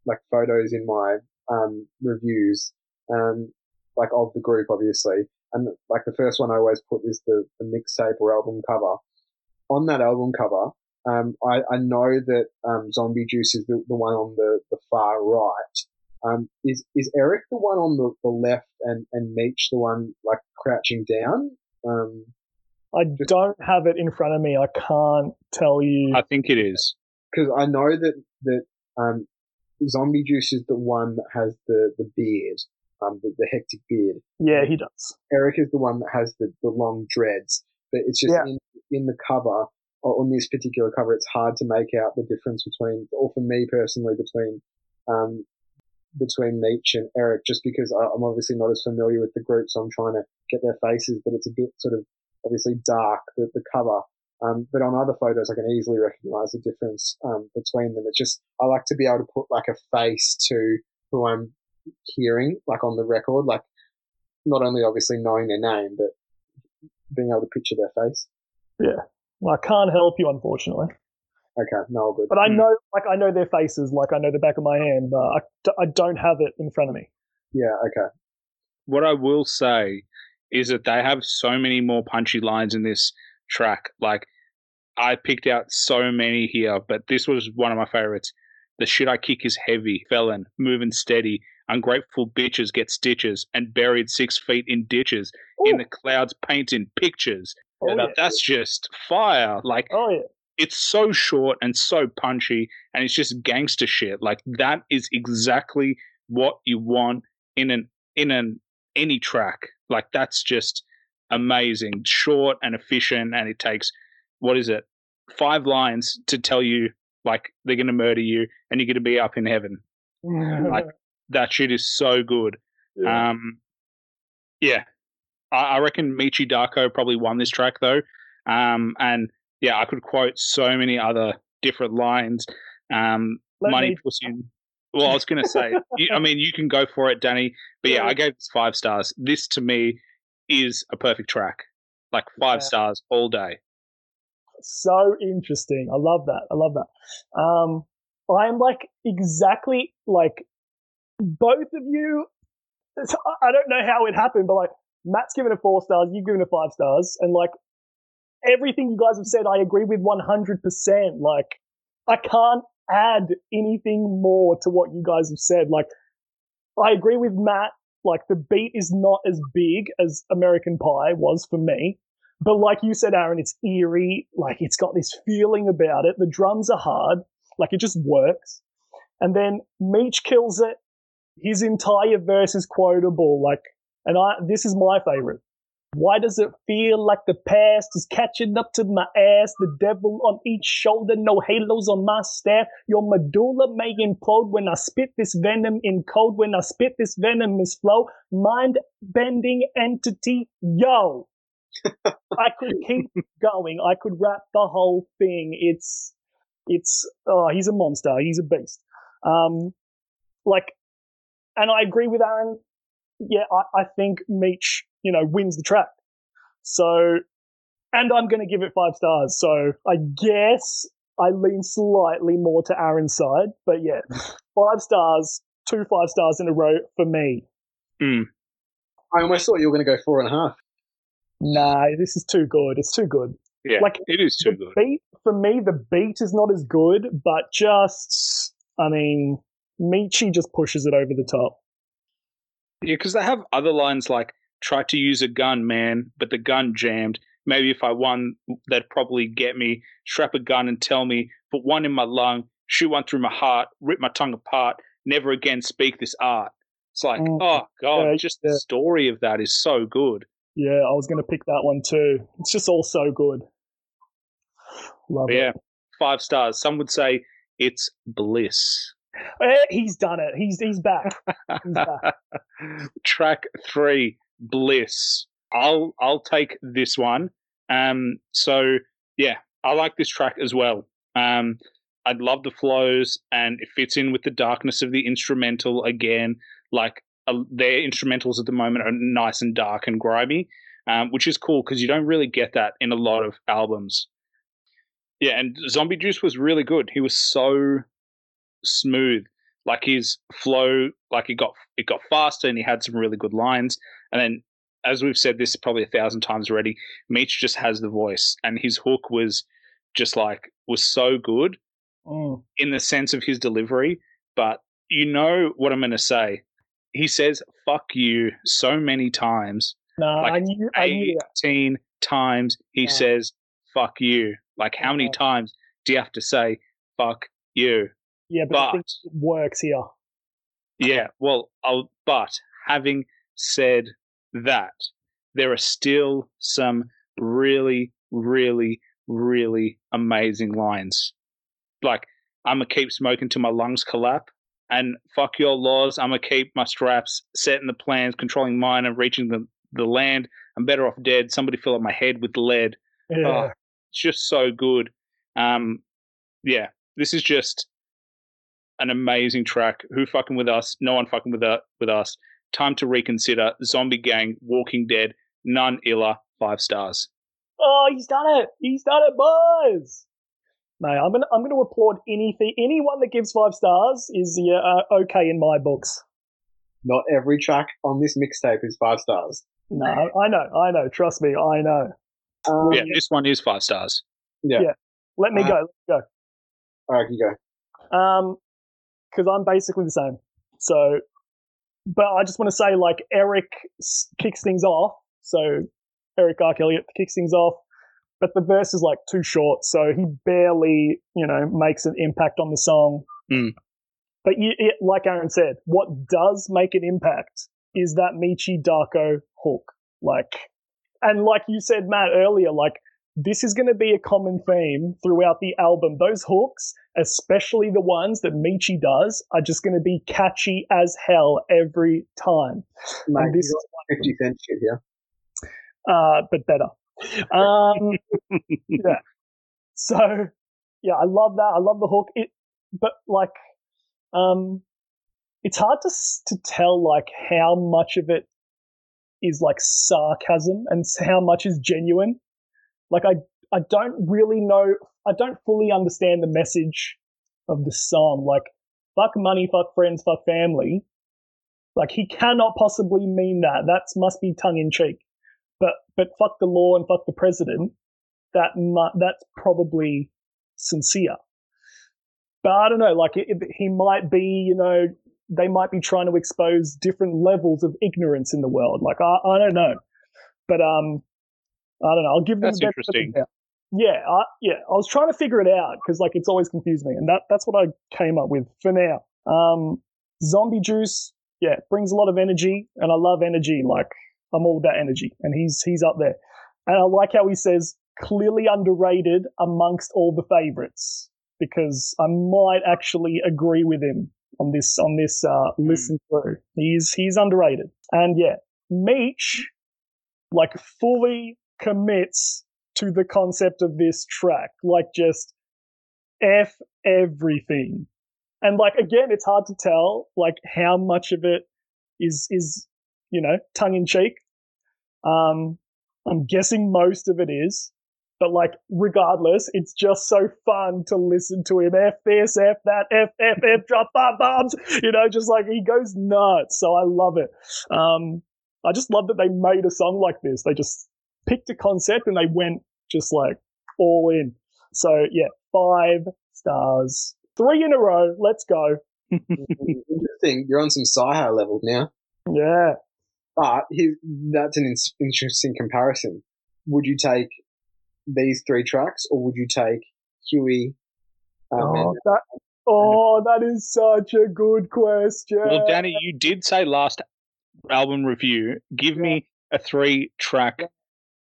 like photos in my um reviews, um like of the group obviously. And like the first one I always put is the, the mixtape or album cover. On that album cover, um I, I know that um Zombie Juice is the, the one on the, the far right. Um is is Erick the one on the, the left and, and Meech the one like crouching down? Um I don't have it in front of me. I can't tell you. I think it is. because I know that that um, Zombie Juice is the one that has the the beard, um, the, the hectic beard. yeah, he does. Erick is the one that has the, the long dreads. But it's just Yeah. in in the cover or on this particular cover, it's hard to make out the difference between, or for me personally, between um, between Meech and Erick, just because I'm obviously not as familiar with the group, so I'm trying to get their faces, but it's a bit sort of obviously dark the, the cover. Um, but on other photos, I can easily recognize the difference um, between them. It's just I like to be able to put like a face to who I'm hearing, like on the record, like not only obviously knowing their name, but being able to picture their face. Yeah. Well, I can't help you, unfortunately. Okay, no, good. But I Hmm. know, like, I know their faces, like I know the back of my hand. But I, d- I don't have it in front of me. Yeah, okay. What I will say is that they have so many more punchy lines in this track. Like I picked out so many here, but this was one of my favorites. The shit I kick is heavy, felon, moving steady. Ungrateful bitches get stitches and buried six feet in ditches. In the clouds, painting pictures. Oh, yeah. That's just fire. Like Oh yeah. it's so short and so punchy and it's just gangster shit like that is exactly what you want in an in an any track like that's just amazing short and efficient and it takes what is it five lines to tell you like they're going to murder you and you're going to be up in heaven Like- that shit is so good Yeah. um, yeah, I, I reckon Meechy Darko probably won this track though. Um, and yeah, I could quote so many other different lines. Um, Let money me- pussy. Well, I was going to say, you, I mean, you can go for it, Danny. But yeah, Yeah. I gave this five stars. This to me is a perfect track, like five Yeah. stars all day. so interesting. I love that. I love that. Um, I'm like exactly like both of you. I don't know how it happened, but like Matt's given it four stars, you've given it five stars, and like everything you guys have said, I agree with 100%. Like, I can't add anything more to what you guys have said. Like, I agree with Matt. Like, the beat is not as big as American Pie was for me. But like you said, Aaron, it's eerie. Like, it's got this feeling about it. The drums are hard. Like, it just works. And then Meech kills it. His entire verse is quotable. Like, and I, this is my favorite. Why does it feel like the past is catching up to my ass? The devil on each shoulder, no halos on my staff. Your medulla may implode when I spit this venom in code. When I spit this venomous flow, mind bending entity, yo. I could keep going. I could wrap the whole thing. It's, it's, oh, he's a monster. He's a beast. Um, like, and I agree with Aaron. Yeah, I, I think Meech you know, wins the track. So, and I'm going to give it five stars. So I guess I lean slightly more to Aaron's side, but yeah, five stars, two five stars in a row for me. Mm. I almost thought you were going to go four and a half. Nah, this is too good. It's too good. Yeah, Like, it is too good. beat for me, the beat is not as good, but just, I mean, Meechy just pushes it over the top. Yeah, because they have other lines like "try to use a gun, man, but the gun jammed." Maybe if I won, they'd probably get me. Strap a gun and tell me, put one in my lung, shoot one through my heart, rip my tongue apart. Never again speak this art. It's like, Mm. oh god, Yeah, just yeah. the story of that is so good. Yeah, I was going to pick that one too. It's just all so good. Love But it. yeah, five stars. Some would say it's bliss. Eh, he's done it. He's he's back. He's back. Track three, Bliss. I'll I'll take this one. Um, so yeah, I like this track as well. Um, I love the flows, and it fits in with the darkness of the instrumental again. Like uh, their instrumentals at the moment are nice and dark and grimy, um, which is cool because you don't really get that in a lot of albums. Yeah, and Zombie Juice was really good. He was so smooth like his flow like it got it got faster and he had some really good lines. And then as we've said this probably a thousand times already Meech just has the voice and his hook was just like was so good Mm. in the sense of his delivery. But you know what I'm going to say? He says fuck you so many times. No, Like, I knew. I knew that. 18 times he says fuck you. Like how many times do you have to say fuck you Yeah, but, I think it works here. Yeah, well, I'll, but having said that, there are still some really, really, really amazing lines. Like, I'm gonna keep smoking till my lungs collapse, and fuck your laws. I'm gonna keep my straps, setting the plans, controlling mine, and reaching the, the land. I'm better off dead. Somebody fill up my head with lead. Yeah. Oh, it's just so good. Um, yeah, this is just an amazing track. Who fucking with us? No one fucking with, uh, with us. Time to reconsider. Zombie Gang, Walking Dead, none iller. Five stars. Oh, he's done it. He's done it, boys. Mate, I'm gonna I'm gonna applaud anything. Anyone that gives five stars is yeah, uh, okay in my books. Not every track on this mixtape is five stars. No, I know, I know. Trust me, I know. Um, Yeah, this one is five stars. yeah. Yeah. Let me Uh, go. Let me go. All right, you go. Um, because I'm basically the same. So, but I just want to say, like Erick kicks things off. So Erick Arc Elliott kicks things off, but the verse is like too short, so he barely, you know, makes an impact on the song. Mm. But you, it, like Aaron said, what does make an impact is that Meechy Darko hook. Like, and like you said, Matt earlier, like this is going to be a common theme throughout the album. Those hooks, especially the ones that Meechy does, are just going to be catchy as hell every time. Mate, And this got 50 cent shit here. uh, but better. Um, yeah. So, yeah, I love that. I love the hook. It, but like, um, it's hard to to tell like how much of it is like sarcasm and how much is genuine. Like, I I don't really know. I don't fully understand the message of the song. Like, fuck money, fuck friends, fuck family. Like he cannot possibly mean that. That must be tongue in cheek. But but fuck the law and fuck the president. That mu- that's probably sincere. But I don't know. Like it, it, he might be, you know, they might be trying to expose different levels of ignorance in the world. Like I, I don't know. But um, I don't know. I'll give them That's the benefit of the interesting. Yeah, I, yeah. I was trying to figure it out because like it's always confused me, and that that's what I came up with for now. Um, zombie juice, yeah, brings a lot of energy, and I love energy. Like I'm all about energy, and he's he's up there. And I like how he says clearly underrated amongst all the favorites because I might actually agree with him on this on this uh, listen through. He's he's underrated, and yeah, Meech like fully commits to the concept of this track, like just f everything, and like again, it's hard to tell like how much of it is is you know tongue in cheek. Um, I'm guessing most of it is, but like regardless, it's just so fun to listen to him f this, f that, f f f drop bomb bombs. You know, just like he goes nuts. So I love it. Um, I just love that they made a song like this. They just picked a concept and they went just like all in. So yeah, five stars, three in a row. Let's go. Interesting. You're on some Sci-Hi level now. Yeah. But here, that's an in- interesting comparison. Would you take these three tracks, or would you take Huey? Um, Oh, and- that, oh, that is such a good question. Well, Danny, you did say last album review, give me a three track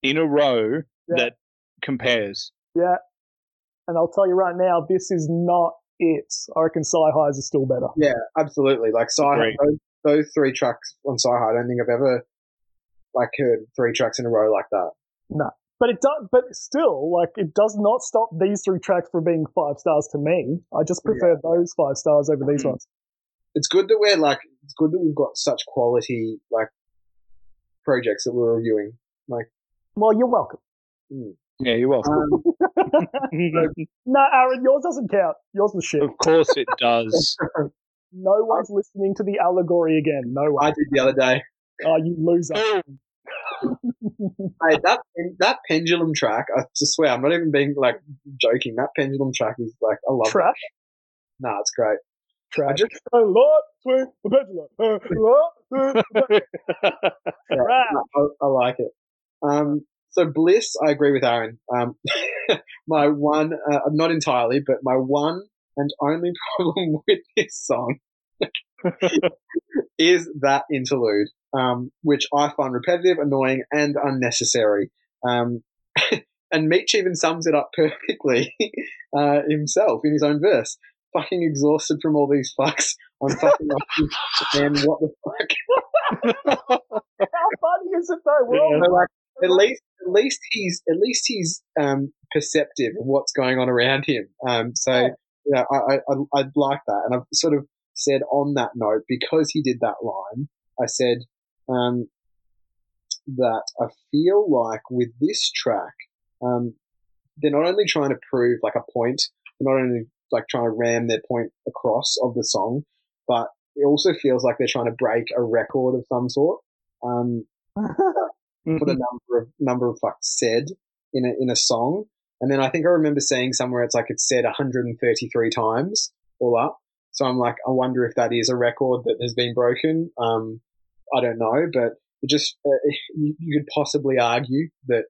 in a row Yeah. that compares. Yeah. And I'll tell you right now, this is not it. I reckon Sci Highs are still better. yeah, absolutely. Like Sci-Hi, Agree. those, those three tracks on Sci-Hi, I don't think I've ever like heard three tracks in a row like that. No. But it does, but still, like, it does not stop these three tracks from being five stars to me. I just prefer those five stars over these Hmm. ones. It's good that we're like, it's good that we've got such quality like projects that we're reviewing. Well, you're welcome. Yeah, you're welcome. Um, No, Aaron, yours doesn't count. Yours was shit. of course it does. No one's listening to the allegory again. No one. I did the other day. Oh, you loser. Hey, that that pendulum track, I just swear, I'm not even being like joking. That pendulum track is like, I love it. Trash. it. Nah, it's great. Trash. I just, Oh, Lord, swing the pendulum. Uh, Lord, swing the pendulum. yeah, I, I like it. Um, so Bliss, I agree with Aaron. Um, my one, uh, not entirely, but my one and only problem with this song is that interlude, um, which I find repetitive, annoying, and unnecessary. Um, and Meech even sums it up perfectly uh, himself in his own verse. Fucking exhausted from all these fucks. I'm fucking off, and what the fuck? How funny is it though? We're all So, like, at least, at least he's, at least he's um, perceptive of what's going on around him. Um, so, Yeah. yeah, I, I, I, I'd like that, and I've sort of said on that note because he did that line. I said um, that I feel like with this track, um, they're not only trying to prove like a point, they're not only like trying to ram their point across of the song, but it also feels like they're trying to break a record of some sort. Um, for the number of number of fucks said in a in a song. And then I think I remember seeing somewhere it's like it's said 133 times all up. So I'm like, I wonder if that is a record that has been broken. Um, I don't know, but it just uh, you, you could possibly argue that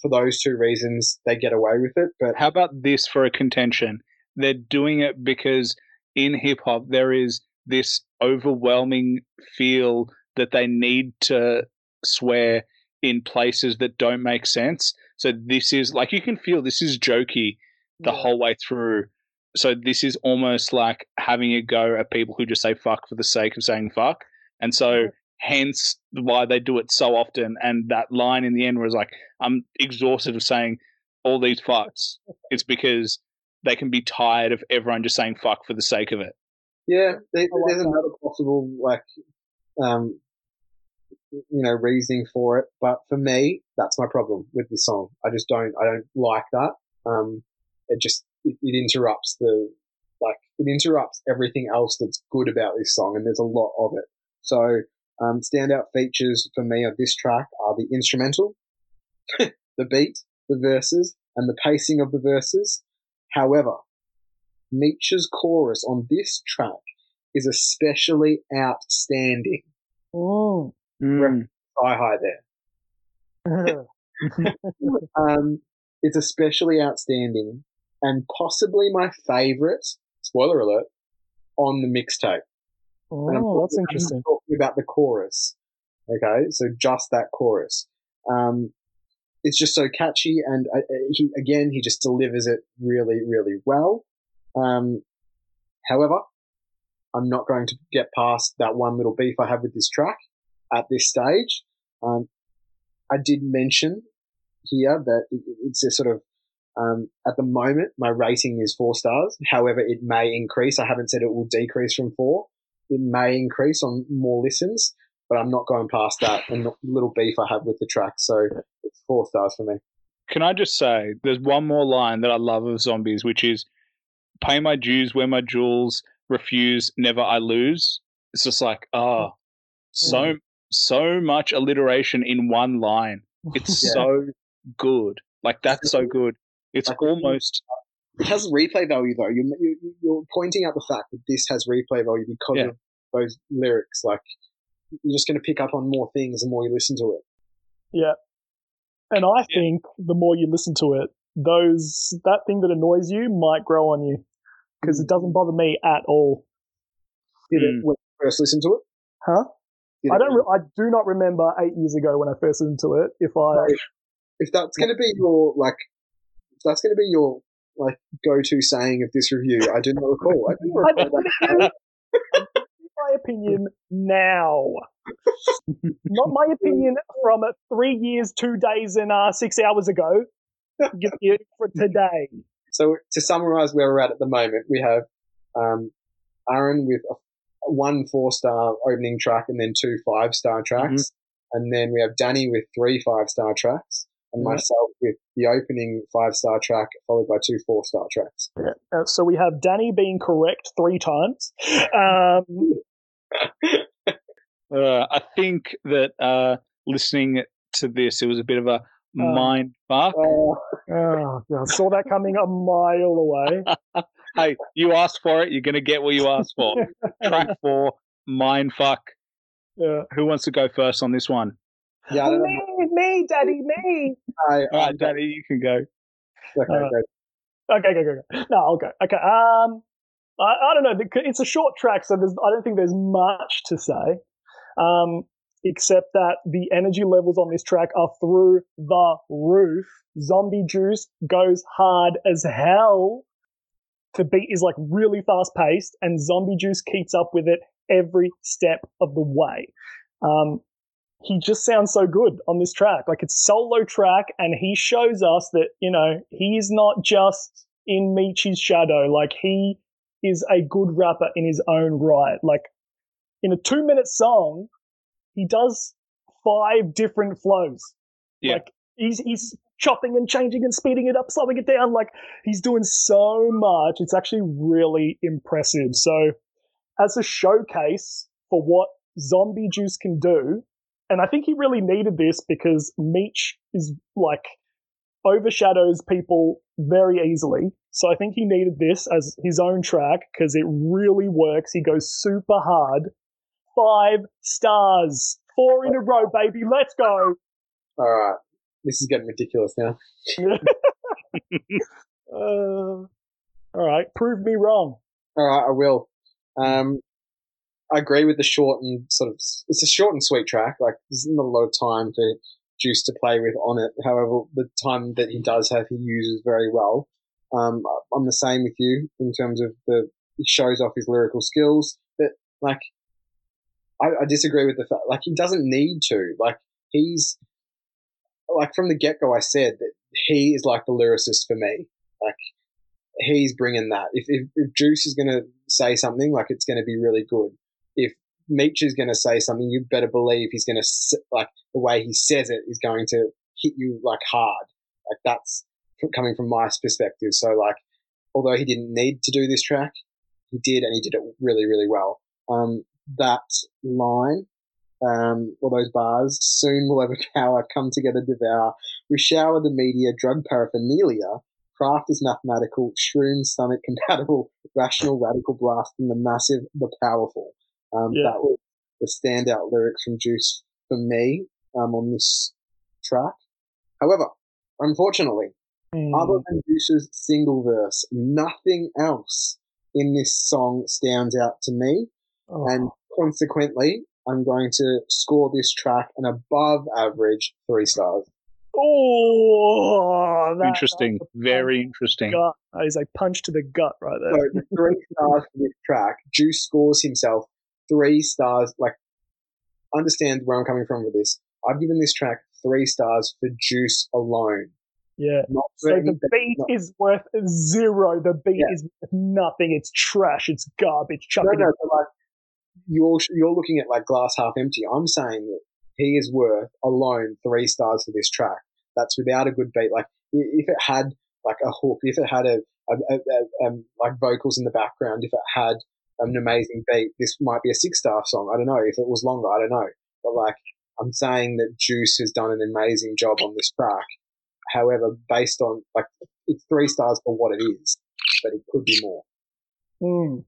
for those two reasons they get away with it. But How about this for a contention? They're doing it because in hip hop there is this overwhelming feel that they need to swear in places that don't make sense. So this is like you can feel this is jokey the Yeah. whole way through. So this is almost like having a go at people who just say fuck for the sake of saying fuck. And so hence why they do it so often. And that line in the end was like, I'm exhausted of saying all these fucks. It's because they can be tired of everyone just saying fuck for the sake of it. Yeah, there's another possible like, um, you know, reasoning for it. But for me, that's my problem with this song. I just don't, I don't like that. Um, it just it, it interrupts the like it interrupts everything else that's good about this song, and there's a lot of it. So, um, standout features for me of this track are the instrumental, the beat, the verses, and the pacing of the verses. However, Meech's chorus on this track is especially outstanding. Mm. Mm. Sky high there. um, it's especially outstanding and possibly my favorite, spoiler alert, on the mixtape. And I'm oh, that's talking- I'm interesting. talking about the chorus. Okay, so just that chorus. Um, it's just so catchy, and uh, uh, he again he just delivers it really, really well. Um, however, I'm not going to get past that one little beef I have with this track at this stage. Um, I did mention here that it, it's a sort of um, at the moment my rating is four stars. However, it may increase. I haven't said it will decrease from four. It may increase on more listens, but I'm not going past that and the little beef I have with the track. So it's four stars for me. Can I just say, there's one more line that I love of zombies, which is pay my dues, wear my jewels, refuse, never I lose. It's just like, oh, so so much alliteration in one line. It's Yeah. so good. Like that's so good. It's Like- almost It has replay value though. You, you, you're pointing out the fact that this has replay value because Yeah. of those lyrics. Like you're just going to pick up on more things the more you listen to it. Yeah. And I Yeah. think the more you listen to it, those that thing that annoys you might grow on you because it doesn't bother me at all. Did Mm. it when you first listen to it? Huh? I don't. Re- I do not remember eight years ago when I first listened to it. If I, if that's going to be your like, if that's going to be your like go-to saying of this review, I do not recall. I do I'm recall that. giving you- I'm giving you my opinion now, not my opinion from three years, two days, and uh, six hours ago. Give you for today. So to summarize where we're at at the moment, we have um, Aaron with a, one four-star opening track and then two five-star tracks, and then we have Danny with three five-star tracks, and Yeah. myself with the opening five-star track followed by two four-star tracks. Uh, so we have Danny being correct three times. Um, uh, I think that uh listening to this it was a bit of a mind fuck. oh, oh, I saw that coming a mile away. Hey, you asked for it, you're gonna get what you asked for. Track four, mind fuck. Yeah. Who wants to go first on this one? Yeah, I don't know. Me, me, Daddy, me. I, All right, Danny, you can go. okay, Uh, go. Okay, go, go, go. No, I'll go. Okay. Um, I, I don't know. It's a short track, so there's, I don't think there's much to say. Um, except that the energy levels on this track are through the roof. Zombie Juice goes hard as hell. The beat is like really fast paced, and Zombie Juice keeps up with it every step of the way. Um, he just sounds so good on this track. Like it's solo track, and he shows us that you know he is not just in Meechy's shadow. Like he is a good rapper in his own right. Like in a two minute song, he does five different flows. Yeah. Like he's he's chopping and changing and speeding it up, slowing it down. Like he's doing so much. It's actually really impressive. So as a showcase for what Zombie Juice can do, and I think he really needed this because Meech is like overshadows people very easily. So I think he needed this as his own track because it really works. He goes super hard. Five stars. Four in a row, baby. Let's go. All right, this is getting ridiculous now. Uh, all right. Prove me wrong. All right, I will. Um, I agree with the short and sort of it's a short and sweet track. Like there's not a lot of time for Juice to play with on it. However, the time that he does have, he uses very well. Um, I'm the same with you in terms of the he shows off his lyrical skills, but like I, I disagree with the fact like he doesn't need to. Like he's like from the get go, I said that he is like the lyricist for me. Like he's bringing that. If, if, if Juice is going to say something, like it's going to be really good. If Meech is going to say something, you better believe he's going to like the way he says it is going to hit you like hard. Like that's coming from my perspective. So like, although he didn't need to do this track, he did, and he did it really, really well. Um, that line, um, or those bars, soon will overpower, come together, devour. We shower the media, drug paraphernalia. Craft is mathematical, shroom, stomach compatible, rational, radical blast from the massive, the powerful. Um, Yeah. That was the standout lyrics from Juice for me um, on this track. However, unfortunately, Mm. other than Juice's single verse, nothing else in this song stands out to me, Oh. and consequently, I'm going to score this track an above average three stars. Oh, that- interesting. Very interesting. gut. That is a punch to the gut right there. the three stars for this track. Juice scores himself three stars. Like, understand where I'm coming from with this. I've given this track three stars for Juice alone. Yeah. Not So the anything- beat not- is worth zero. The beat Yeah. is worth nothing. It's trash. It's garbage. Chuck no, it no, but like you're you're looking at like glass half empty. I'm saying that he is worth alone three stars for this track. That's without a good beat. Like if it had like a hook, if it had a, a, a, a um, like vocals in the background, if it had an amazing beat, this might be a six star song. I don't know if it was longer. I don't know, but like I'm saying that Juice has done an amazing job on this track. However, based on like it's three stars for what it is, but it could be more. Mm.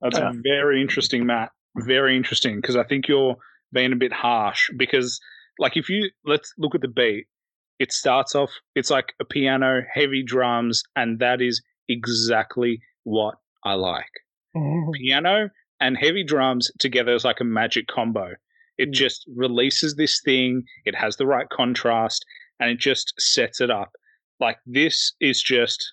That's Yeah. very interesting, Matt. Very interesting because I think you're being a bit harsh because, like, if you let's look at the beat, it starts off, it's like a piano, heavy drums, and that is exactly what I like. Piano and heavy drums together is like a magic combo. It Mm. just releases this thing, it has the right contrast, and it just sets it up. Like, this is just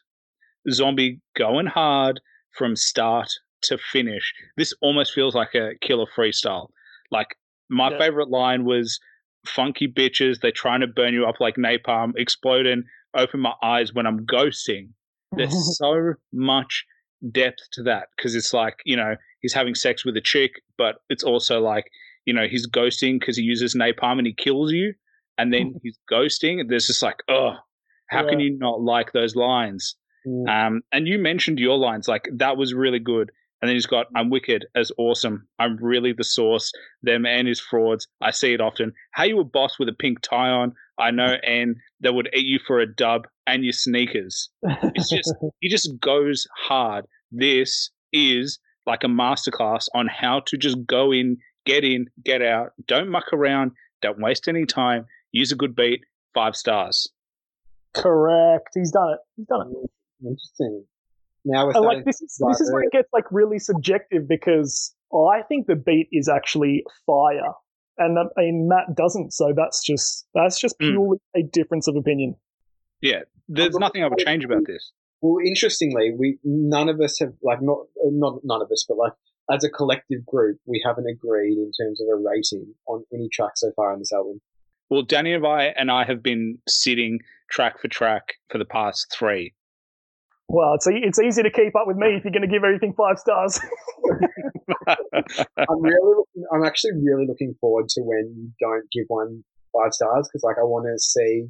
zombie going hard from start to finish. This almost feels like a killer freestyle. Like my Yeah. favorite line was funky bitches, they're trying to burn you up like napalm, exploding, open my eyes when I'm ghosting. There's so much depth to that because it's like, you know, he's having sex with a chick, but it's also like, you know, he's ghosting because he uses napalm and he kills you. And then he's ghosting. And There's just like, oh, how can you not like those lines? Mm. Um, and you mentioned your lines, like that was really good. And then he's got, I'm wicked as awesome. I'm really the source. Them and his frauds. I see it often. How you a boss with a pink tie on? I know, and that would eat you for a dub and your sneakers. It's just, he just goes hard. This is like a masterclass on how to just go in, get in, get out. Don't muck around. Don't waste any time. Use a good beat. Five stars. Correct. He's done it. He's done it. Interesting. Now we're And like this is this is where it gets like really subjective because I think the beat is actually fire, and that, I mean Matt doesn't. So that's just that's just Mm. purely a difference of opinion. Yeah, there's nothing I would change about this. Well, interestingly, we none of us have like not not none of us, but like as a collective group, we haven't agreed in terms of a rating on any track so far on this album. Well, Danny and I and I have been sitting track for track for the past three. Well, it's it's easy to keep up with me if you're going to give everything five stars. I'm really, looking, I'm actually really looking forward to when you don't give one five stars because like I want to see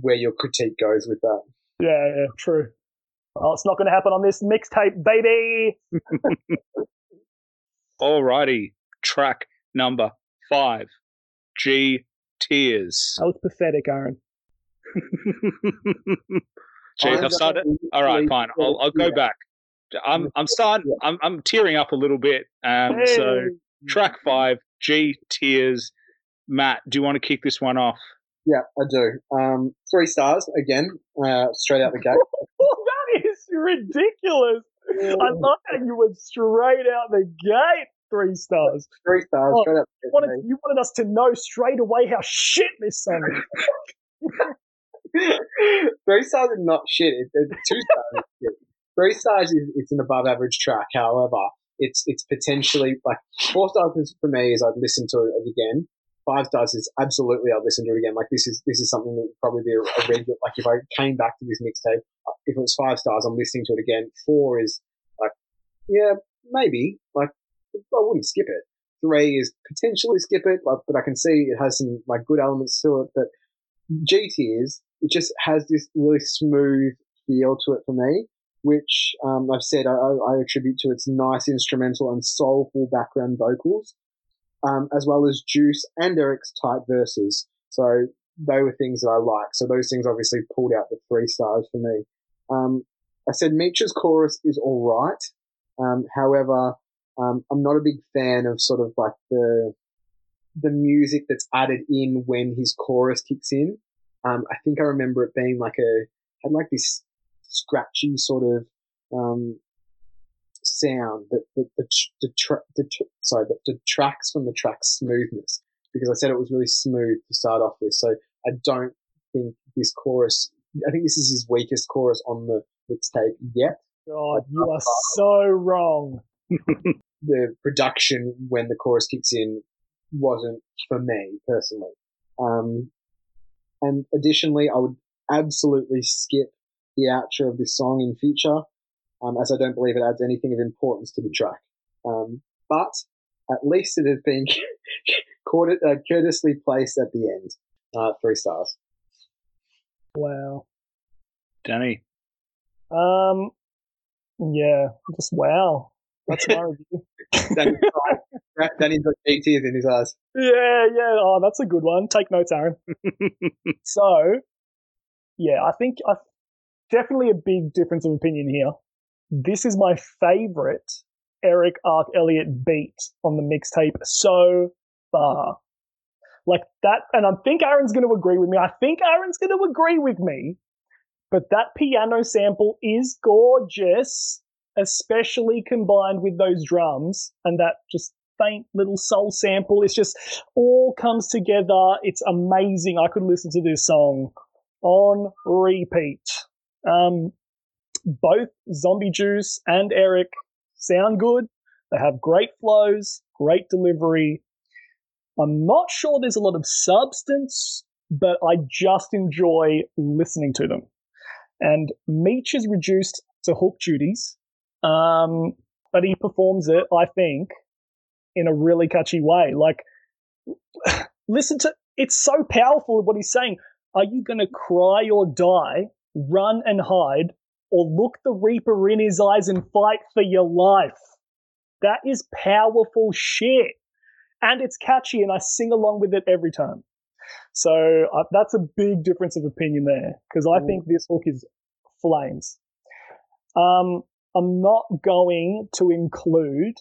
where your critique goes with that. yeah, yeah, true. Well, it's not going to happen on this mixtape, baby. Alrighty, track number five, G Tears. That was pathetic, Aaron. Jeez, I'm I've started. All right, fine. I'll, I'll go Yeah. back. I'm I'm starting. I'm I'm tearing up a little bit. Um, so track five, G Tears. Matt, do you want to kick this one off? Yeah, I do. Um, three stars again, uh, straight out the gate. That is ridiculous. I love how you went straight out the gate. Three stars. Three stars, Oh, straight out the You wanted, you wanted us to know straight away how shit this song is. Three stars is not shit. It, it, two stars is. Three stars is it's an above average track. However, it's it's potentially like four stars for me is I'd listen to it again. Five stars is absolutely I'd listen to it again. Like this is this is something that would probably be a, a regular. Like if I came back to this mixtape, if it was five stars, I'm listening to it again. Four is like yeah maybe like I wouldn't skip it. Three is potentially skip it, like, but I can see it has some like good elements to it. But G tiers, it just has this really smooth feel to it for me. which um, I've said I, I, attribute to its nice instrumental and soulful background vocals, um, as well as Juice and Erick's tight verses. So they were things that I like. So those things obviously pulled out the three stars for me. Um, I said Meech's chorus is all right. Um, however, um, I'm not a big fan of sort of like the the music that's added in when his chorus kicks in. Um, I think I remember it being like a had like this scratchy sort of um, sound that the the, the, tra- the sorry that detracts from the track's smoothness because I said it was really smooth to start off with. So I don't think this chorus. I think this is his weakest chorus on the mixtape yet. God, you are so wrong. the production when the chorus kicks in wasn't for me personally. Um, and additionally, I would absolutely skip the outro of this song in future, um, as I don't believe it adds anything of importance to the track. Um, but at least it has been uh, courteously placed at the end. Uh, three stars. Wow. Danny. Um, yeah, just wow. That's my review. Danny's got big tears in his eyes. Yeah, yeah. Oh, that's a good one. Take notes, Aaron. so, yeah, I think I definitely a big difference of opinion here. This is my favorite Erick Arc Elliott beat on the mixtape so far. Like that, and I think Aaron's going to agree with me. I think Aaron's going to agree with me. But that piano sample is gorgeous, especially combined with those drums and that just faint little soul sample. It's just all comes together. It's amazing. I could listen to this song on repeat. Um, both Zombie Juice and Erick sound good. They have great flows, great delivery. I'm not sure there's a lot of substance, but I just enjoy listening to them. And Meech is reduced to hook duties, um, but he performs it, I think, in a really catchy way. Like, listen to it's so powerful what he's saying. Are you going to cry or die, run and hide, or look the Reaper in his eyes and fight for your life? That is powerful shit. And it's catchy, and I sing along with it every time. So uh, that's a big difference of opinion there because I think this hook is flames. Um, I'm not going to include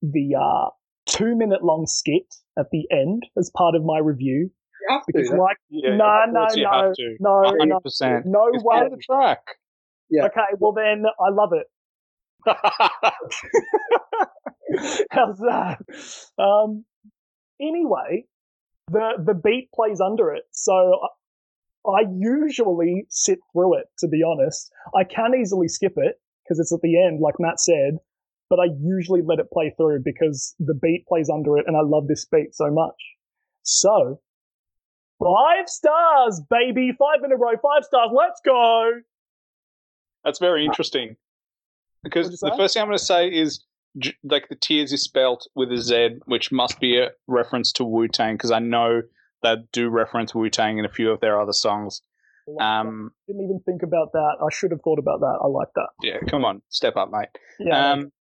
the uh, two minute long skit at the end as part of my review. because, to, like, yeah, no, no, no, no, no, 100%. no it's way. the track. Yeah. Okay, well then I love it. How's that? Um, anyway, the the beat plays under it, so I usually sit through it. To be honest, I can easily skip it because it's at the end, like Matt said. But I usually let it play through because the beat plays under it, and I love this beat so much. So, five stars, baby, five in a row, five stars. Let's go. That's very interesting because the first thing I'm going to say is like the tears is spelt with a Z, which must be a reference to Wu Tang because I know they do reference Wu Tang in a few of their other songs. Um, didn't even think about that. I should have thought about that. I like that. Yeah, come on, step up, mate. Yeah. Um,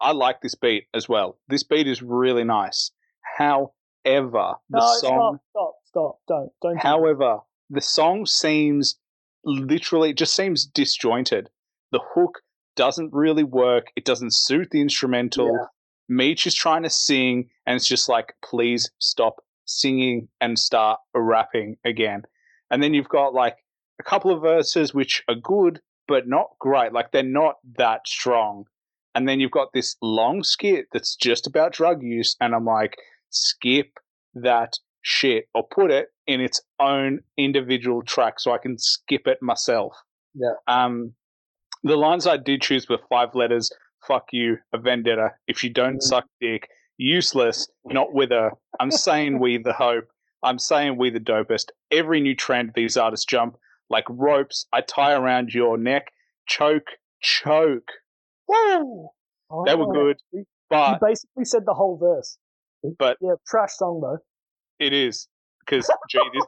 I like this beat as well. This beat is really nice. However, the no, song. Stop, stop, stop. Don't, don't. do However, the song seems literally just seems disjointed. The hook doesn't really work. It doesn't suit the instrumental. Yeah. Meech is trying to sing, and it's just like, please stop singing and start rapping again. And then you've got like a couple of verses which are good, but not great. Like they're not that strong. And then you've got this long skit that's just about drug use. And I'm like, skip that shit or put it in its own individual track so I can skip it myself. Yeah. Um, the lines I did choose were five letters. Fuck you, a vendetta. If you don't Mm. suck dick, useless, not with her. I'm saying we the hope. I'm saying we the dopest. Every new trend these artists jump like ropes. I tie around your neck. Choke, choke. Woo! They were oh. good, but You basically said the whole verse. but Yeah, trash song though. it is because gee, this.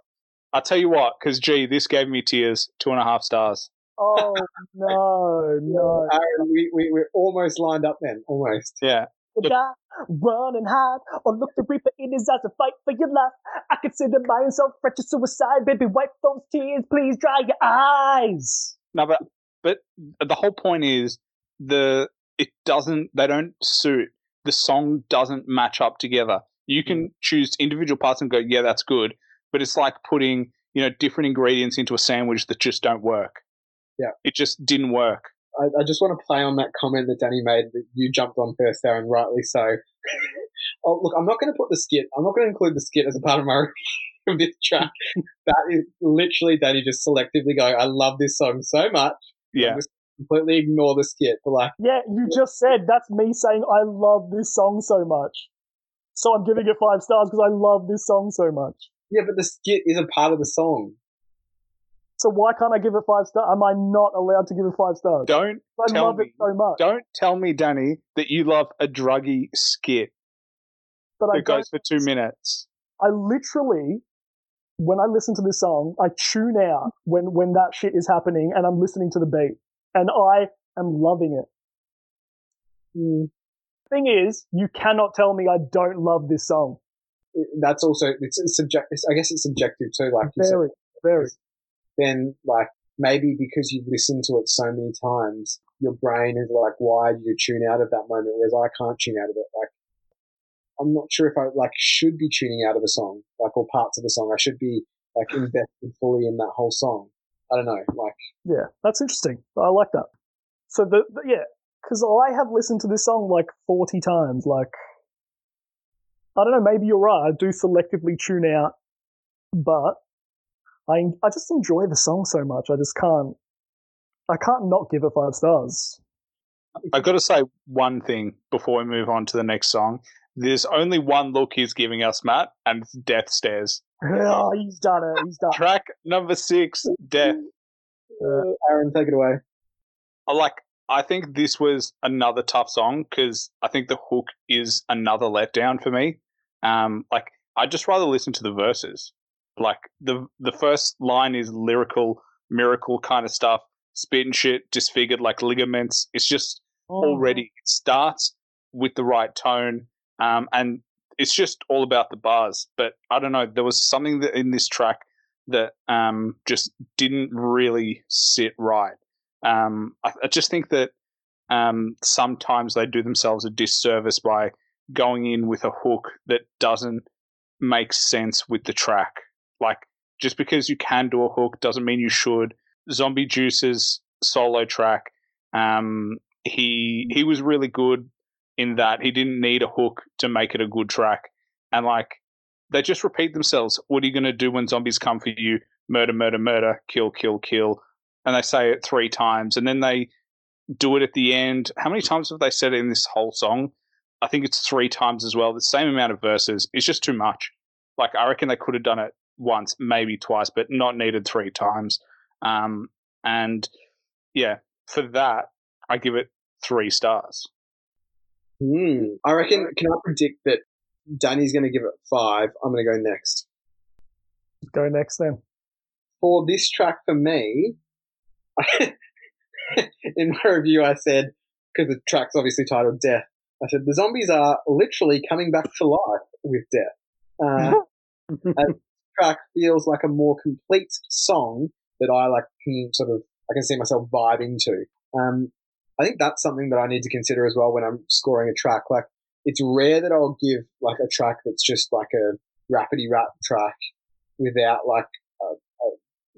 I'll tell you what, because gee, this gave me tears. Two and a half stars. Oh no, no. Aaron, we, we, we're almost lined up then. Almost. Yeah. To die, run and hide, or look the reaper in his eyes and fight for your life. I consider myself fresh to suicide. Baby, wipe those tears, please dry your eyes. No, but but the whole point is the it doesn't they don't suit the song doesn't match up together. You can mm. choose individual parts and go, yeah, that's good, but it's like putting you know different ingredients into a sandwich that just don't work. Yeah. it just didn't work. I, I just want to play on that comment that Danny made that you jumped on first there, and rightly so. oh, look, I'm not going to put the skit. I'm not going to include the skit as a part of my review of this track. that is literally Danny just selectively going, "I love this song so much." Yeah, Just completely ignore the skit, but like, Yeah, you just said that's me saying I love this song so much. So I'm giving it five stars because I love this song so much. yeah, but the skit is a part of the song. So why can't I give it five stars? Am I not allowed to give it five stars? don't I tell love me. it so much. don't tell me, Danny, that you love a druggy skit but I that don't goes for two minutes. I literally, when I listen to this song, I tune out when when that shit is happening, and I'm listening to the beat, and I am loving it. Mm. Thing is, you cannot tell me I don't love this song. That's also it's, it's subjective. I guess it's subjective too. Like you said, Very, very. Then like maybe because you've listened to it so many times, your brain is like wired you tune out of that moment, whereas I can't tune out of it. Like I'm not sure if I like should be tuning out of a song, like or parts of a song. I should be like invested fully in that whole song. I don't know, like Yeah, that's interesting. I like that. So the, the yeah, because I have listened to this song like forty times. Like, I don't know. Maybe you're right. I do selectively tune out, but I I just enjoy the song so much. I just can't. I can't not give it five stars. I've got to say one thing before we move on to the next song. There's only one look he's giving us, Matt, and it's Death Stares. Oh, he's done it. He's done. it. Track number six, Death. uh, Aaron, take it away. I like. I think this was another tough song because I think the hook is another letdown for me. Um, like I'd just rather listen to the verses. Like the the first line is lyrical, miracle kind of stuff, spitting shit, disfigured like ligaments. It's just already it starts with the right tone, um, and it's just all about the bars. But I don't know, there was something that in this track that um, just didn't really sit right. Um, I, I just think that um, sometimes they do themselves a disservice by going in with a hook that doesn't make sense with the track. Like just because you can do a hook doesn't mean you should. Zombie Juice's solo track, um, he he was really good in that he didn't need a hook to make it a good track, and like they just repeat themselves. What are you going to do when zombies come for you? Murder, murder, murder, kill, kill, kill, and they say it three times, and then they do it at the end. How many times have they said it in this whole song? I think it's three times as well. The same amount of verses. It's just too much. Like I reckon they could have done it once, maybe twice, but not needed three times. Um, and yeah, for that, I give it three stars. Hmm. I reckon. Can I predict that Danny's going to give it five? I'm going to go next. Go next then. For this track, for me, in my review, I said because the track's obviously titled "Death." I said the zombies are literally coming back to life with death. Uh, and track feels like a more complete song that I like can sort of I can see myself vibing to. Um, I think that's something that I need to consider as well when I'm scoring a track. Like it's rare that I'll give like a track that's just like a rapidy rap track without like a, a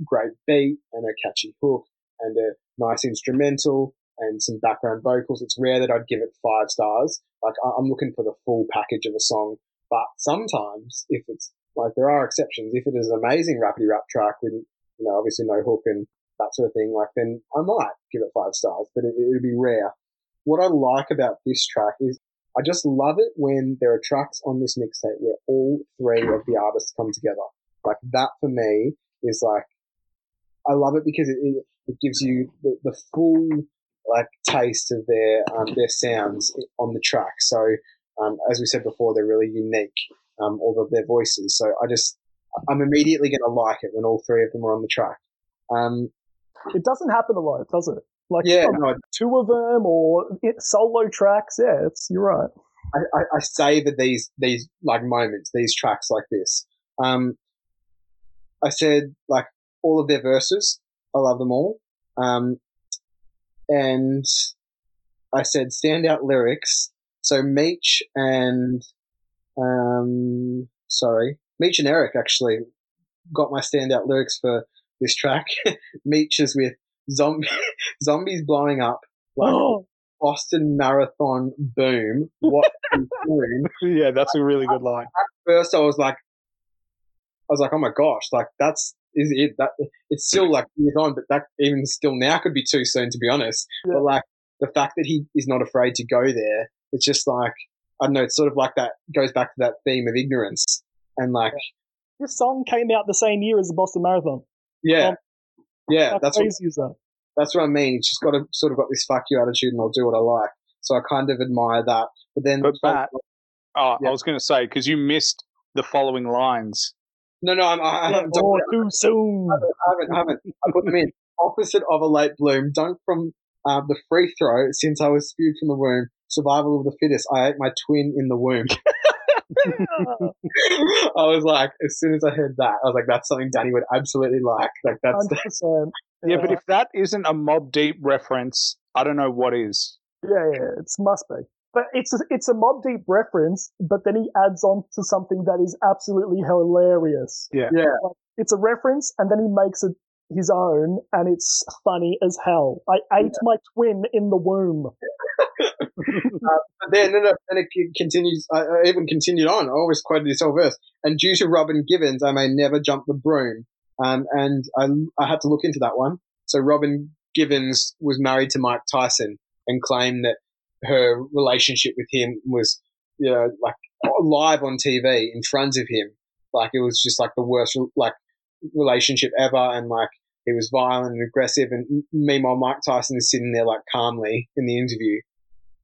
great beat and a catchy hook and a nice instrumental and some background vocals. It's rare that I'd give it five stars. Like I'm looking for the full package of a song. But sometimes, if it's like there are exceptions, if it is an amazing rapidy rap track with you know obviously no hook and that sort of thing, like then I might give it five stars. But it, it'd be rare. What I like about this track is I just love it when there are tracks on this mixtape where all three of the artists come together. Like that for me is like I love it because it, it, it gives you the, the full like taste of their um, their sounds on the track. So um, as we said before, they're really unique, um, all of their voices. So I just I'm immediately going to like it when all three of them are on the track. Um, it doesn't happen a lot, does it? Like Yeah, no, two of them or it, solo tracks. Yeah, it's you're right. I, I, I savor these these like moments, these tracks like this. Um, I said like all of their verses. I love them all. Um, and I said standout lyrics. So Meech and um, sorry, Meech and Erick actually got my standout lyrics for this track. Meech is with zombie zombies blowing up like Oh, Boston Marathon boom. What boom? yeah, that's a really good line. At First, I was like, I was like, oh my gosh, like that's is it that it's still like years on, but that even still now could be too soon to be honest. Yeah. But like the fact that he is not afraid to go there, it's just like I don't know. It's sort of like that goes back to that theme of ignorance and like this song came out the same year as the Boston Marathon. yeah, Um, yeah. How That's what, crazy is that? that's what I mean. She's got to sort of got this fuck you attitude, and I'll do what I like. So I kind of admire that. But then, But Matt- Oh, Yeah. I was going to say because you missed the following lines. no, no, I'm, I haven't Oh, too soon. I haven't, I haven't. I put them in. Opposite of a late bloom, dunk from uh, the free throw since I was spewed from the womb. Survival of the fittest. I ate my twin in the womb. I was like, as soon as I heard that, I was like, that's something Danny would absolutely like. Like that's Hundred percent. Yeah, but if that isn't a Mobb Deep reference, I don't know what is. yeah, yeah, it must be. But it's a, it's a Mobb Deep reference, but then he adds on to something that is absolutely hilarious. Yeah. Yeah. Like, it's a reference, and then he makes it his own, and it's funny as hell. I ate my twin in the womb. Uh, but then, and it continues. I, I even continued on. I always quoted this whole verse. And due to Robin Givens, I may never jump the broom. Um, and I, I had to look into that one. So Robin Givens was married to Mike Tyson and claimed that her relationship with him was, you know, like live on TV in front of him. Like it was just like the worst, like relationship ever. And like he was violent and aggressive. And meanwhile, Mike Tyson is sitting there like calmly in the interview,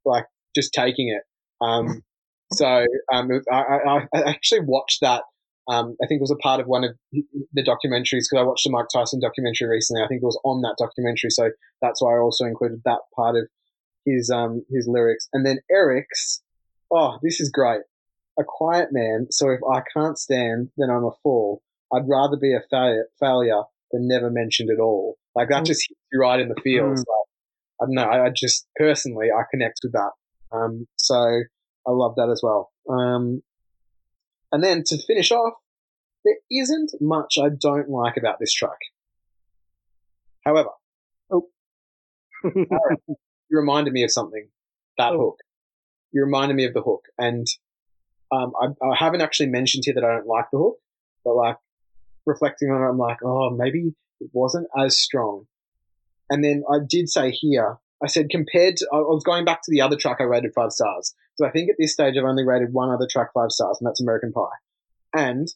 like just taking it. Um, so um, I, I, I actually watched that. Um, I think it was a part of one of the documentaries because I watched the Mike Tyson documentary recently. I think it was on that documentary, so that's why I also included that part of his um his lyrics. And then Erick's, oh, this is great. A quiet man. So if I can't stand, then I'm a fool. I'd rather be a failure, failure than never mentioned at all. Like that Mm. just hits you right in the feels. Like, I don't know. I, I just personally I connect with that. Um, so I love that as well. Um, and then to finish off, there isn't much I don't like about this track. However, Oh. Aaron, you reminded me of something. That Oh. hook. You reminded me of the hook, and um, I, I haven't actually mentioned here that I don't like the hook, but like reflecting on it, I'm like, oh, maybe it wasn't as strong. And then I did say here, I said compared to, I was going back to the other track I rated five stars. So I think at this stage I've only rated one other track five stars, and that's American Pie. And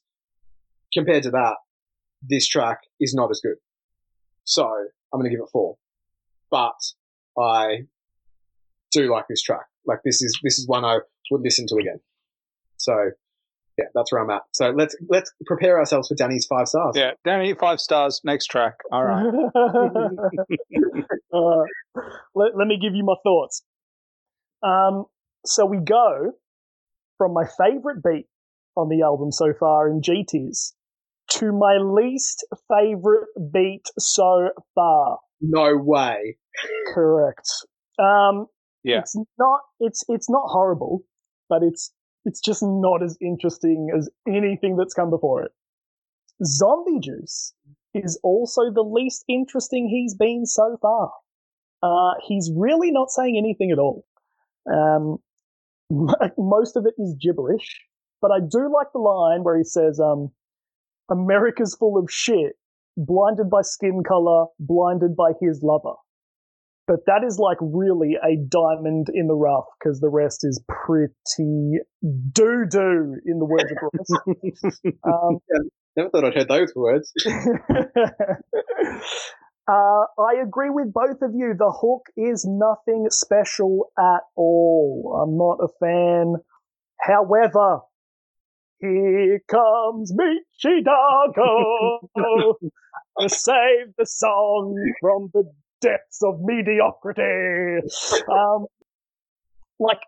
compared to that, this track is not as good. So I'm going to give it four. But I do like this track. Like this is this is one I would listen to again. So yeah, that's where I'm at. So let's let's prepare ourselves for Danny's five stars. Yeah, Danny, five stars. Next track. All right. uh, let, let me give you my thoughts. Um, so we go from my favorite beat on the album so far in GTs to my least favorite beat so far. No way. Correct. Um, Yeah. It's not. It's it's not horrible, but it's it's just not as interesting as anything that's come before it. Zombie Juice is also the least interesting he's been so far. Uh, he's really not saying anything at all. Um, most of it is gibberish, but I do like the line where he says, um, "America's full of shit, blinded by skin color, blinded by his lover." But that is like really a diamond in the rough because the rest is pretty doo doo, in the words of Ross. um, Never thought I'd heard those words. uh, I agree with both of you. The hook is nothing special at all. I'm not a fan. However, Here comes Meechy Darko to save the song from the depths of mediocrity. Um, like,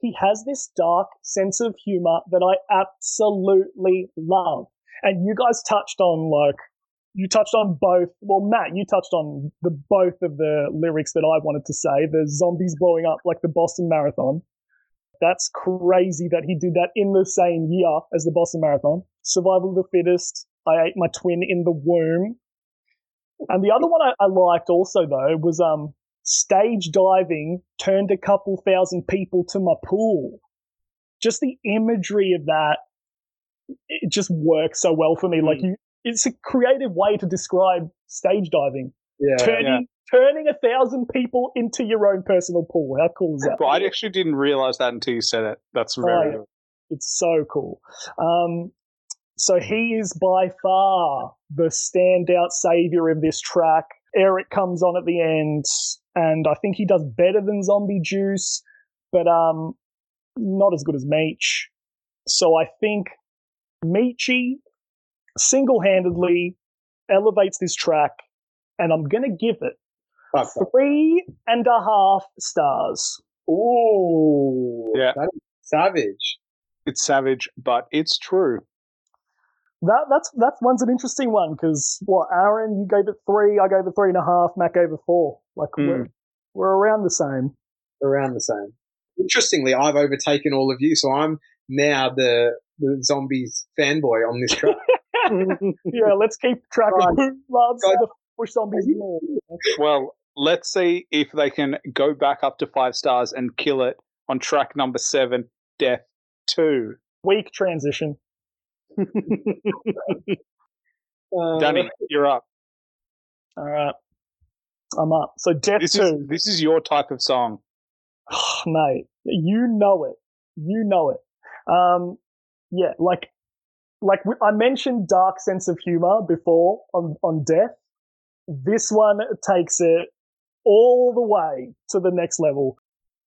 he has this dark sense of humor that I absolutely love. And you guys touched on, like, you touched on both. Well, Matt, you touched on the both of the lyrics that I wanted to say. The zombies blowing up like the Boston Marathon. That's crazy that he did that in the same year as the Boston Marathon. Survival of the fittest. I ate my twin in the womb. And the other one I, I liked also though was um stage diving turned a couple thousand people to my pool. Just the imagery of that, it just works so well for me. Like you, it's a creative way to describe stage diving. Yeah. turning turning a thousand people into your own personal pool. How cool is that? Well, I actually didn't realize that until you said it. That's very yeah. good. It's so cool. Um, so he is by far the standout savior of this track. Erick comes on at the end, and I think he does better than Zombie Juice, but um, not as good as Meech. So I think Meechy single-handedly elevates this track, and I'm gonna give it Fuck that. three and a half stars. Ooh. Yeah. That is savage. It's savage, but it's true. That that's that one's an interesting one because what Aaron, you gave it three, I gave it three and a half, Mac gave it four. Like we're hmm. we're around the same. Around the same. Interestingly, I've overtaken all of you, so I'm now the, the zombies fanboy on this track. yeah, let's keep track of who loves Right. the push zombies more. Well, let's see if they can go back up to five stars and kill it on track number seven, Death 2. Weak transition. Uh, Danny, you're up. All right, I'm up. So Death This is this is your type of song. mate. You know it. You know it. Um, yeah, like like I mentioned, dark sense of humor before on on Death. This one takes it all the way to the next level.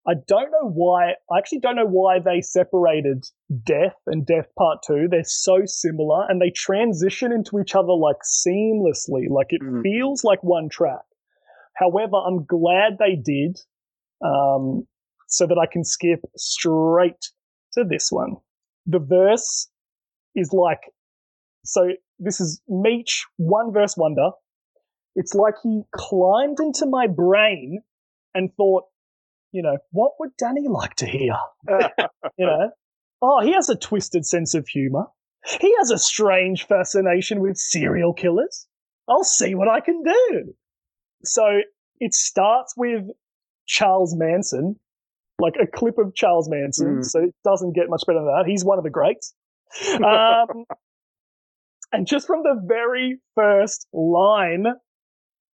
I don't know why. I actually don't know why they separated Death and Death Part Two. They're so similar, and they transition into each other like seamlessly. Like it Mm. feels like one track. However, I'm glad they did, um, so that I can skip straight to this one. The verse is like, so this is Meech one verse wonder. It's like he climbed into my brain and thought, you know, what would Danny like to hear? you know, oh, he has a twisted sense of humor. He has a strange fascination with serial killers. I'll see what I can do. So it starts with Charles Manson, like a clip of Charles Manson. Mm. So it doesn't get much better than that. He's one of the greats. Um, and just from the very first line,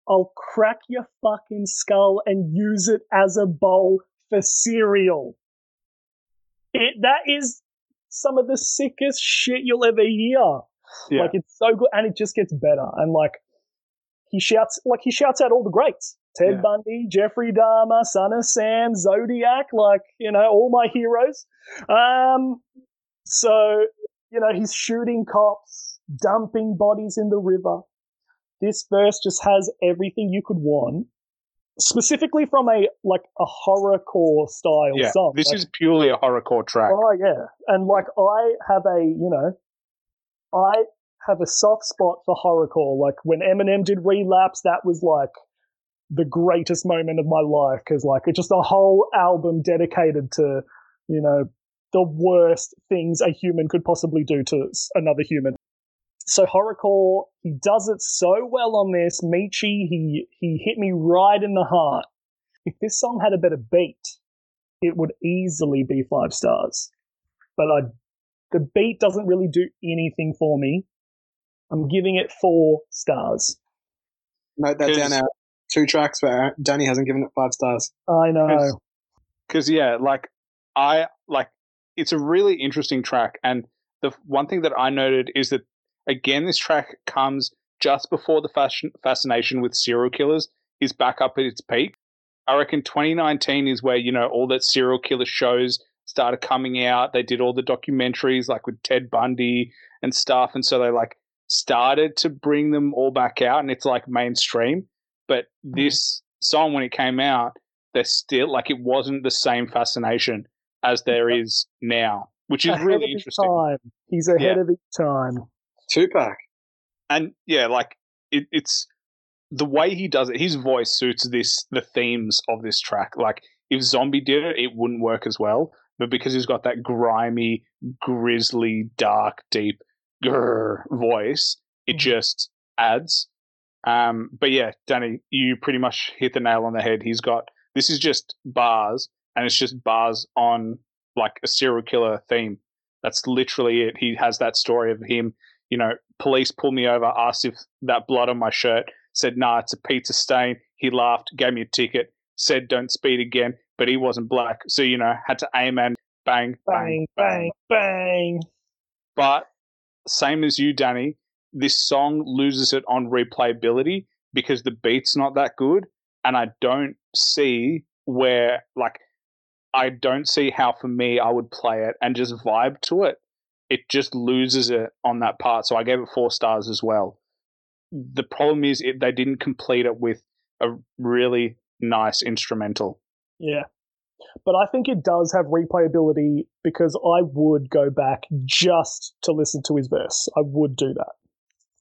I'll crack your fucking skull and use it as a bowl for cereal. It that is some of the sickest shit you'll ever hear. Yeah. Like it's so good, and it just gets better. And like he shouts, like he shouts out all the greats: Ted Yeah. Bundy, Jeffrey Dahmer, Son of Sam, Zodiac. Like you know, all my heroes. Um, so you know, he's shooting cops, dumping bodies in the river. This verse just has everything you could want, specifically from a like a horrorcore style yeah, song. this Like, is purely a horrorcore track. Oh yeah, and like I have a you know, I have a soft spot for horrorcore. Like when Eminem did Relapse, that was like the greatest moment of my life because like it's just a whole album dedicated to you know the worst things a human could possibly do to another human. So horrorcore, he does it so well on this. Meechy, he he hit me right in the heart. If this song had a better beat, it would easily be five stars. But I, the beat doesn't really do anything for me. I'm giving it four stars. Note that down Because- our two tracks, but Danny hasn't given it five stars. I know. because yeah like i like it's a really interesting track and the one thing that i noted is that again this track comes just before the fashion, fascination with serial killers is back up at its peak i reckon 2019 is where you know all that serial killer shows started coming out. They did all the documentaries like with Ted Bundy and stuff, and so they like started to bring them all back out, and it's like mainstream. But Mm. this song, when it came out, they're still like it wasn't the same fascination as there is now, which is Ahead really interesting. time. He's ahead Yeah. of his time. Tupac. and yeah, like it, it's the way he does it. His voice suits this the themes of this track. Like if Zombie did it, it wouldn't work as well. But because he's got that grimy, grisly, dark, deep grrr voice, it Mhm. just adds. Um, but yeah, Danny, you pretty much hit the nail on the head. He's got this is just bars, and it's just bars on like a serial killer theme. That's literally it. He has that story of him you know, police pulled me over, asked if that blood on my shirt, said, nah, it's a pizza stain. He laughed, gave me a ticket, said, don't speed again, but he wasn't black. So, you know, had to aim and bang, Bang, bang, bang. But same as you, Danny, this song loses it on replayability because the beat's not that good. And I don't see where, like, I don't see how for me I would play it and just vibe to it. It just loses it on that part. So I gave it four stars as well. The problem is it, they didn't complete it with a really nice instrumental. Yeah. But I think it does have replayability because I would go back just to listen to his verse. I would do that.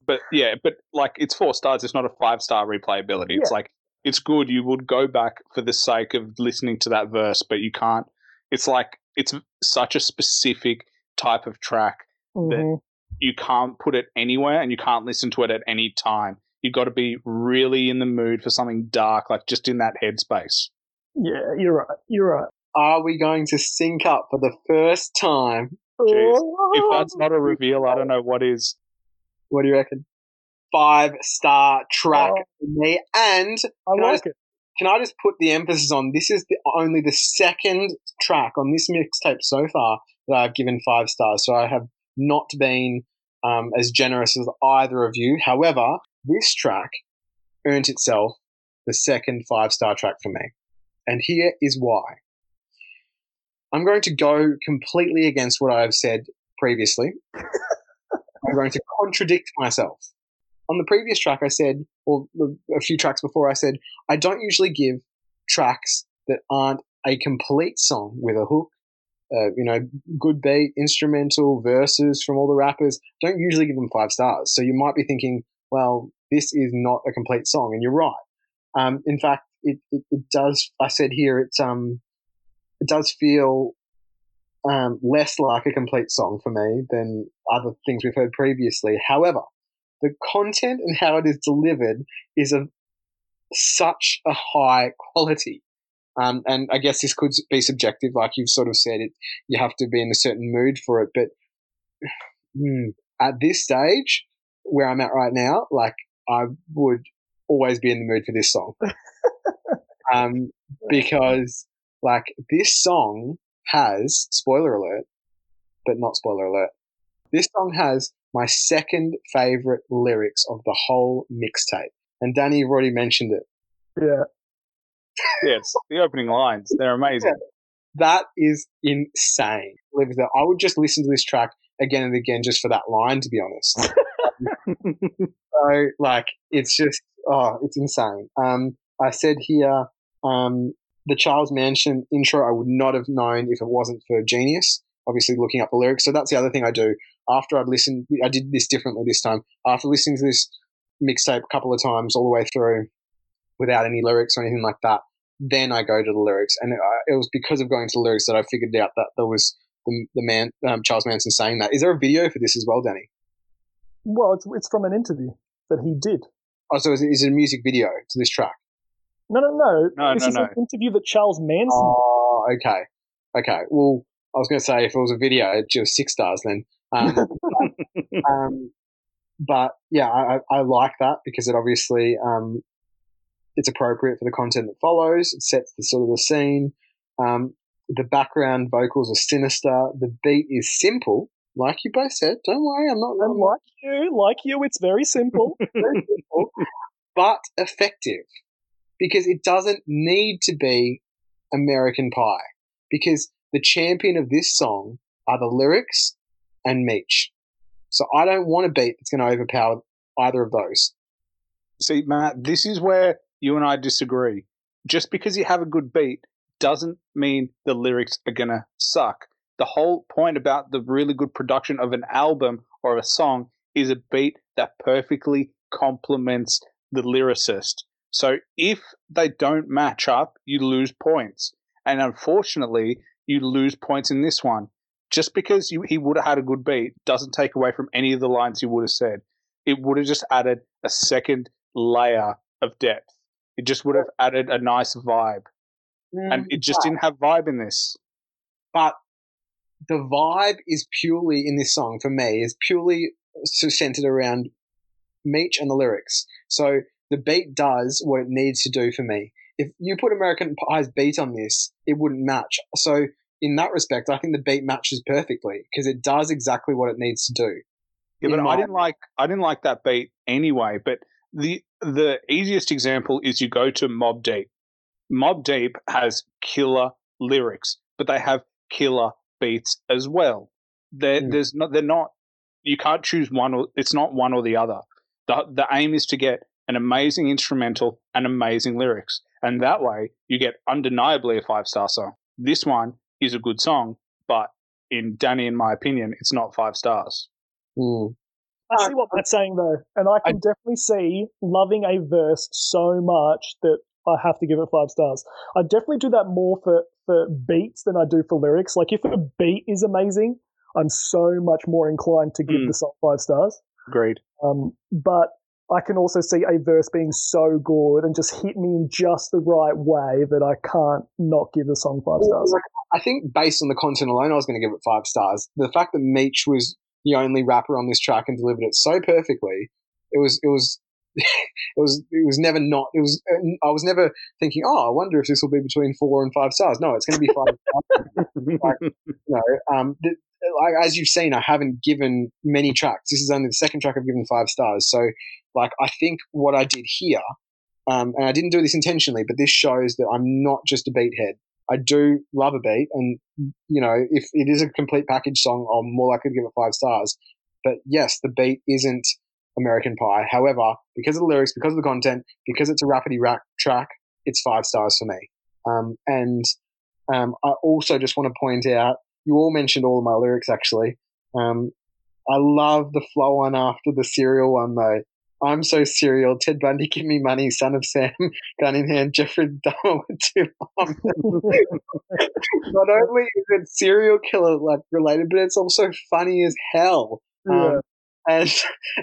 But yeah, but like it's four stars. It's not a five star replayability. It's like it's good. You would go back for the sake of listening to that verse, but you can't. It's like it's such a specific type of track Mhm. you can't put it anywhere and you can't listen to it at any time. You've got to be really in the mood for something dark, like just in that headspace. Yeah, you're right. You're right. Are we going to sync up for the first time? Jeez. If that's not a reveal, I don't know what is. What do you reckon? Five star track Oh. for me. And I Can I like it. can I just put the emphasis on this is the, only the second track on this mixtape so far that I've given five stars. So I have not been um, as generous as either of you. However, this track earned itself the second five star track for me. And here is why. I'm going to go completely against what I've said previously. I'm going to contradict myself. On the previous track, I said, or a few tracks before, I said, I don't usually give tracks that aren't a complete song with a hook, uh, you know, good beat, instrumental, verses from all the rappers. Don't usually give them five stars. So you might be thinking, well, this is not a complete song, and you're right. Um, in fact, it, it, it does. I said here, it's um, it does feel um, less like a complete song for me than other things we've heard previously. However, the content and how it is delivered is of such a high quality. Um, and I guess this could be subjective, like you've sort of said. It you have to be in a certain mood for it. But hmm, at this stage, where I'm at right now, like I would always be in the mood for this song, um, because like this song has spoiler alert, but not spoiler alert. This song has my second favorite lyrics of the whole mixtape. And Danny, you've already mentioned it. Yeah. Yeah, it's the opening lines. They're amazing. That is insane. I would just listen to this track again and again just for that line, to be honest. so, like, it's just, oh, it's insane. Um, I said here, um, the Charles Manson intro, I would not have known if it wasn't for Genius, obviously looking up the lyrics. So that's the other thing I do. After I've listened, I did this differently this time. After listening to this mixtape a couple of times all the way through without any lyrics or anything like that, then I go to the lyrics. And it, it was because of going to the lyrics that I figured out that there was the, the man, um, Charles Manson saying that. Is there a video for this as well, Danny? Well, it's it's from an interview that he did. Oh, so is it, is it a music video to this track? No, no, no. No, this no, is no. an interview that Charles Manson Oh, okay. Okay. Well, I was going to say if it was a video, it'd just six stars then. Um, um, but yeah, I, I I like that because it obviously um, it's appropriate for the content that follows. It sets the sort of the scene. Um, the background vocals are sinister. The beat is simple, like you both said. Don't worry, I'm not. did. I'm And like you, like you, it's very simple. very simple, but effective because it doesn't need to be American Pie because the champion of this song are the lyrics and Meech. So I don't want a beat that's going to overpower either of those. See, Matt, this is where you and I disagree. Just because you have a good beat doesn't mean the lyrics are going to suck. The whole point about the really good production of an album or a song is a beat that perfectly complements the lyricist. So if they don't match up, you lose points. And unfortunately, you lose points in this one. Just because you, he would have had a good beat doesn't take away from any of the lines he would have said. It would have just added a second layer of depth. It just would have added a nice vibe. And mm, it just but, didn't have vibe in this. But the vibe is purely in this song for me is purely centered around Meech and the lyrics. So the beat does what it needs to do for me. If you put American Pie's beat on this, it wouldn't match. So in that respect, I think the beat matches perfectly because it does exactly what it needs to do. Yeah, but my- I didn't like I didn't like that beat anyway. But the the easiest example is you go to Mobb Deep. Mobb Deep has killer lyrics, but they have killer beats as well. They're, Mm. There's not they're not you can't choose one or it's not one or the other. The the aim is to get an amazing instrumental and amazing lyrics, and that way you get undeniably a five star song. This one is a good song, but in Danny, in my opinion, it's not five stars. Mm. I see what Matt's saying though, and I can definitely see loving a verse so much that I have to give it five stars. I definitely do that more for for beats than I do for lyrics. Like if a beat is amazing, I'm so much more inclined to give Mm. the song five stars. Agreed. Um, but I can also see a verse being so good and just hit me in just the right way that I can't not give the song five stars. I think based on the content alone, I was going to give it five stars. The fact that Meech was the only rapper on this track and delivered it so perfectly, it was it was it was it was never not it was I was never thinking oh I wonder if this will be between four and five stars. No, it's going to be five. stars. you know, um, th- like as you've seen, I haven't given many tracks. This is only the second track I've given five stars. So, like, I think what I did here, um, and I didn't do this intentionally, but this shows that I'm not just a beat head. I do love a beat, and you know, if it is a complete package song, I'm more likely to give it five stars. But yes, the beat isn't American Pie. However, because of the lyrics, because of the content, because it's a rapidy rap track, it's five stars for me. Um, and um, I also just want to point out, you all mentioned all of my lyrics actually. Um, I love the flow on after the serial one though. I'm so serial. Ted Bundy, give me money. Son of Sam, gun in hand. Jeffrey Dahmer with two arms. Not only is it serial killer like related, but it's also funny as hell. Um, and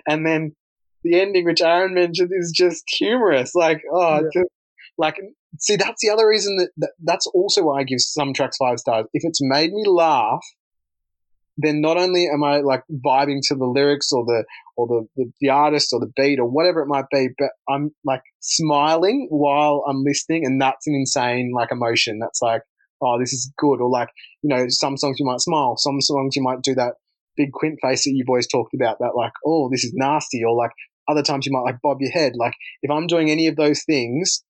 and then the ending, which Aaron mentioned, is just humorous. Like, oh, Yeah. just, like see, that's the other reason that, that that's also why I give some tracks five stars. If it's made me laugh, then not only am I like vibing to the lyrics or the or the, the, the artist or the beat or whatever it might be, but I'm like smiling while I'm listening, and that's an insane like emotion. That's like, oh, this is good. Or like, you know, some songs you might smile, some songs you might do that big quint face that you boys talked about, that like, oh, this is nasty, or like other times you might like bob your head. Like if I'm doing any of those things,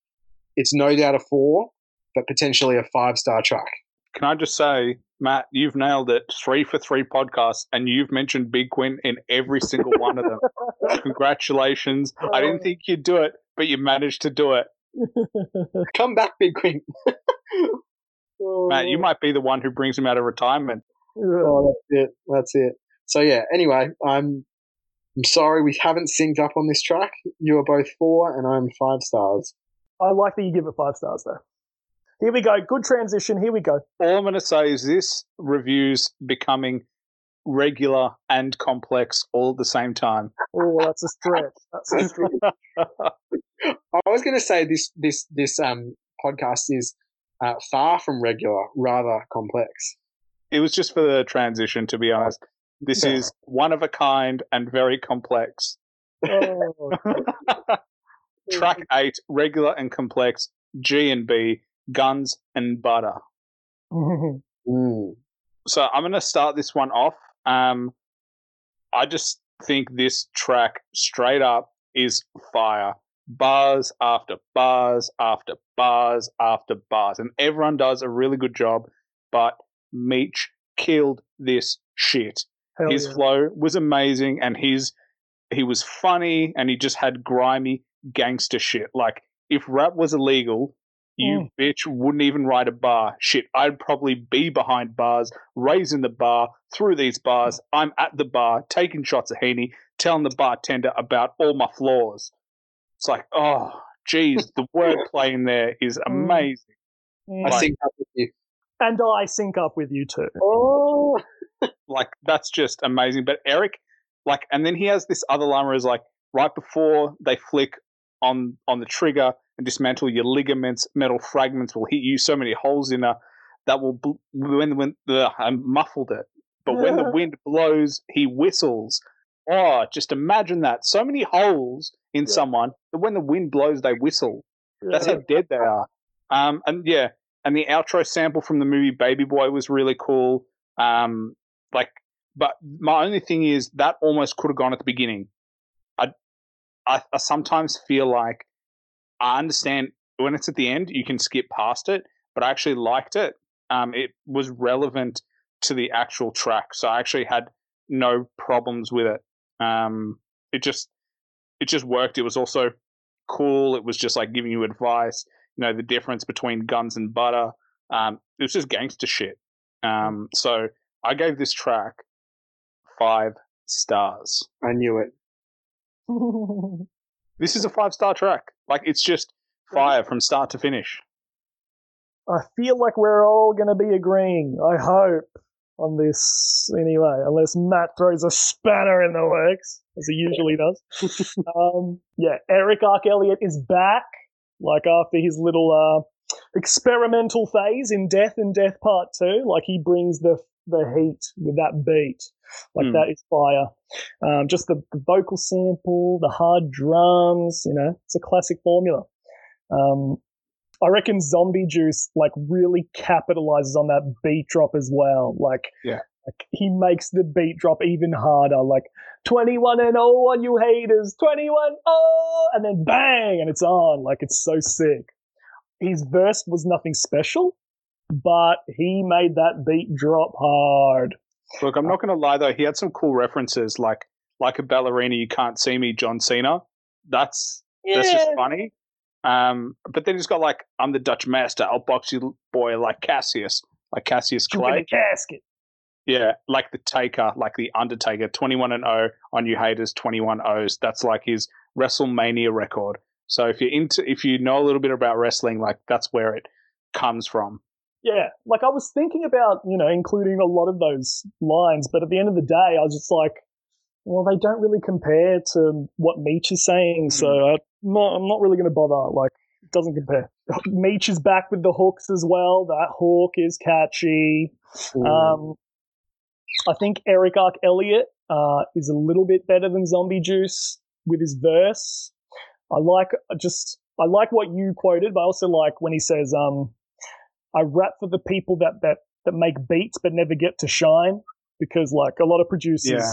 it's no doubt a four, but potentially a five star track. Can I just say, Matt, you've nailed it. Three for three podcasts, and you've mentioned Big Quinn in every single one of them. Congratulations. I didn't oh. think you'd do it, but you managed to do it. Come back, big quint. oh, Matt, you might be the one who brings him out of retirement. Oh, that's it. That's it. So yeah. Anyway, I'm. I'm sorry we haven't synced up on this track. You are both four, and I'm five stars. I like that you give it five stars though. Here we go. Good transition. Here we go. All I'm going to say is this review's becoming regular and complex all at the same time. Oh, that's a stretch. That's a stretch. I was going to say this this this um podcast is uh, far from regular, rather complex. It was just for the transition, to be honest. This Yeah. is one of a kind and very complex. Oh, Track eight, regular and complex, G and B, guns and butter. Mm. So I'm going to start this one off. Um, I just think this track straight up is fire. Bars after bars after bars after bars. And everyone does a really good job. But Meech killed this shit. Hell his yeah. flow was amazing, and his he was funny, and he just had grimy gangster shit. Like if rap was illegal, you bitch wouldn't even ride a bar. Shit, I'd probably be behind bars, raising the bar, through these bars. I'm at the bar, taking shots of Henny, telling the bartender about all my flaws. It's like, oh, geez, the wordplay in there is amazing. Mm. I sync up with you. and I sync up with you too. Oh, Like that's just amazing. But Eric, like, and then he has this other line where he's like, right before they flick on on the trigger and dismantle your ligaments, metal fragments will hit you so many holes in her that will bl- when when the I muffled it. But when the wind blows, he whistles. Oh, just imagine that. So many holes in Yeah. someone that when the wind blows, they whistle. That's how dead they are. Um, and yeah, and the outro sample from the movie Baby Boy was really cool. Um, like, but my only thing is that almost could have gone at the beginning. I, I, sometimes feel like I understand when it's at the end, you can skip past it, but I actually liked it. Um, it was relevant to the actual track, so I actually had no problems with it. Um, it just, it just worked. It was also cool. It was just like giving you advice. You know the difference between guns and butter. Um, it was just gangster shit. Um, so I gave this track five stars. I knew it. This is a five star track. Like it's just fire from start to finish. I feel like we're all going to be agreeing. I hope on this anyway, unless Matt throws a spanner in the works, as he usually does. um, yeah, Erick Arc Elliott is back, like after his little uh, experimental phase in Death and Death Part Two. Like he brings the the heat with that beat. Like Hmm. that is fire. Um, just the, the vocal sample, the hard drums. You know, it's a classic formula. Um, I reckon Zombie Juice like really capitalizes on that beat drop as well. Like, Yeah. like he makes the beat drop even harder. Like 21 and 0 on you haters, 21 oh, and then bang, and it's on. Like it's so sick. His verse was nothing special, but he made that beat drop hard. Look, I'm not going to lie though. He had some cool references, like like a ballerina, you can't see me, John Cena. That's that's just funny. Um, but then he's got like, I'm the Dutch master. I'll box you, boy, like Cassius, like Cassius Clay. Clay. casket. Yeah, like the Taker, like the Undertaker, 21 and 0 on you haters, 21 O's. That's like his WrestleMania record. So if you're into, if you know a little bit about wrestling, like that's where it comes from. Yeah, like I was thinking about, you know, including a lot of those lines, but at the end of the day, I was just like, well, they don't really compare to what Meech is saying, so I'm not, I'm not really going to bother. Like, it doesn't compare. Meech is back with the hooks as well. That hook is catchy. Um, I think Erick Arc Elliott uh, is a little bit better than Zombie Juice with his verse. I like I just I like what you quoted, but I also like when he says, um, "I rap for the people that that that make beats but never get to shine," because like a lot of producers, Yeah.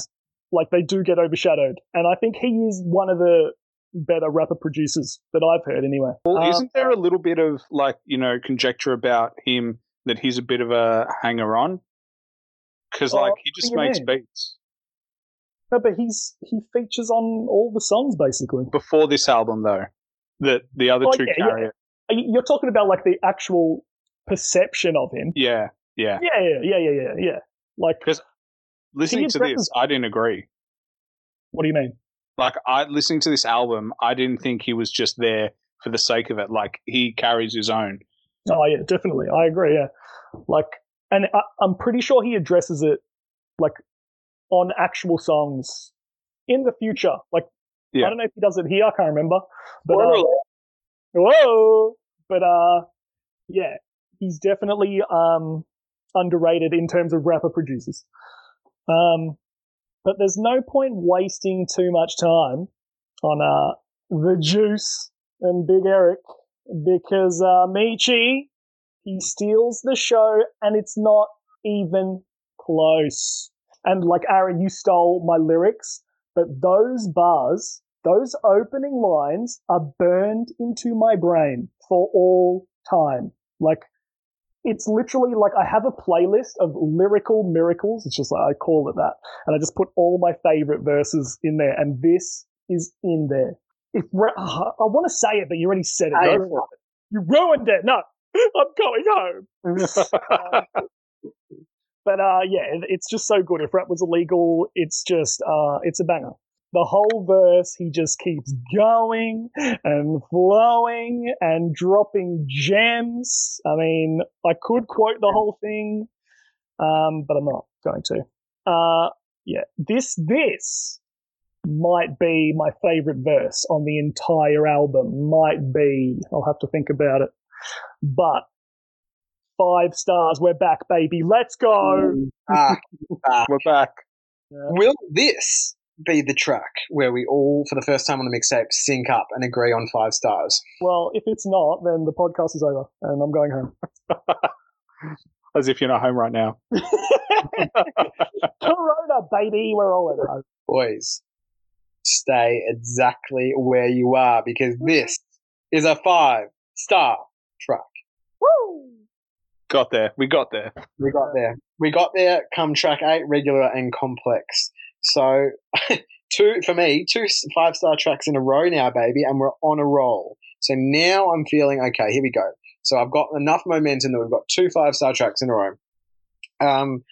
like they do get overshadowed, and I think he is one of the better rapper producers that I've heard anyway. Well, Uh, isn't there a little bit of like, you know, conjecture about him that he's a bit of a hanger on? Because Oh, like he just makes mean? beats. No, but he's he features on all the songs basically. Before this album, though, that the other Oh, two yeah, yeah. carry you- You're talking about like the actual perception of him. Yeah, yeah. Yeah, yeah, yeah, yeah, yeah, yeah. Like, Listening to this, I didn't agree. what do you mean? Like I listening to this album, I didn't think he was just there for the sake of it. Like he carries his own. Oh yeah, definitely. I agree. Yeah, like, and I, I'm pretty sure he addresses it like on actual songs in the future. Like, Yeah. I don't know if he does it here. I can't remember. But Spoiler uh, whoa, but uh, yeah, he's definitely um underrated in terms of rapper producers. Um, but there's no point wasting too much time on uh the Juice and Big Erick because uh Meechy he steals the show and it's not even close. And like Aaron, you stole my lyrics, but those bars, those opening lines are burned into my brain for all time. Like it's literally like I have a playlist of lyrical miracles. It's just like I call it that, and I just put all my favorite verses in there, and this is in there. If uh, I want to say it, but you already said it. You ruined it. No, I'm going home. uh, but uh, yeah, it's just so good. If rap was illegal, it's just uh, it's a banger the whole verse, he just keeps going and flowing and dropping gems. I mean, I could quote the whole thing, um, but I'm not going to. Uh, yeah, this this might be my favorite verse on the entire album. Might be. I'll have to think about it. But five stars. We're back, baby. Let's go. Back, back. We're back. Yeah. Will this be the track where we all, for the first time on the mixtape, sync up and agree on five stars? Well, if it's not, then the podcast is over and I'm going home. As if you're not home right now. Corona, baby, we're all at home. Boys, stay exactly where you are because this is a five star track. Woo! Got there. We got there. We got there. We got there come track eight, regular and complex. So, two for me, two five star tracks in a row now, baby, and we're on a roll. So now I'm feeling okay. Here we go. So I've got enough momentum that we've got two five star tracks in a row. Um,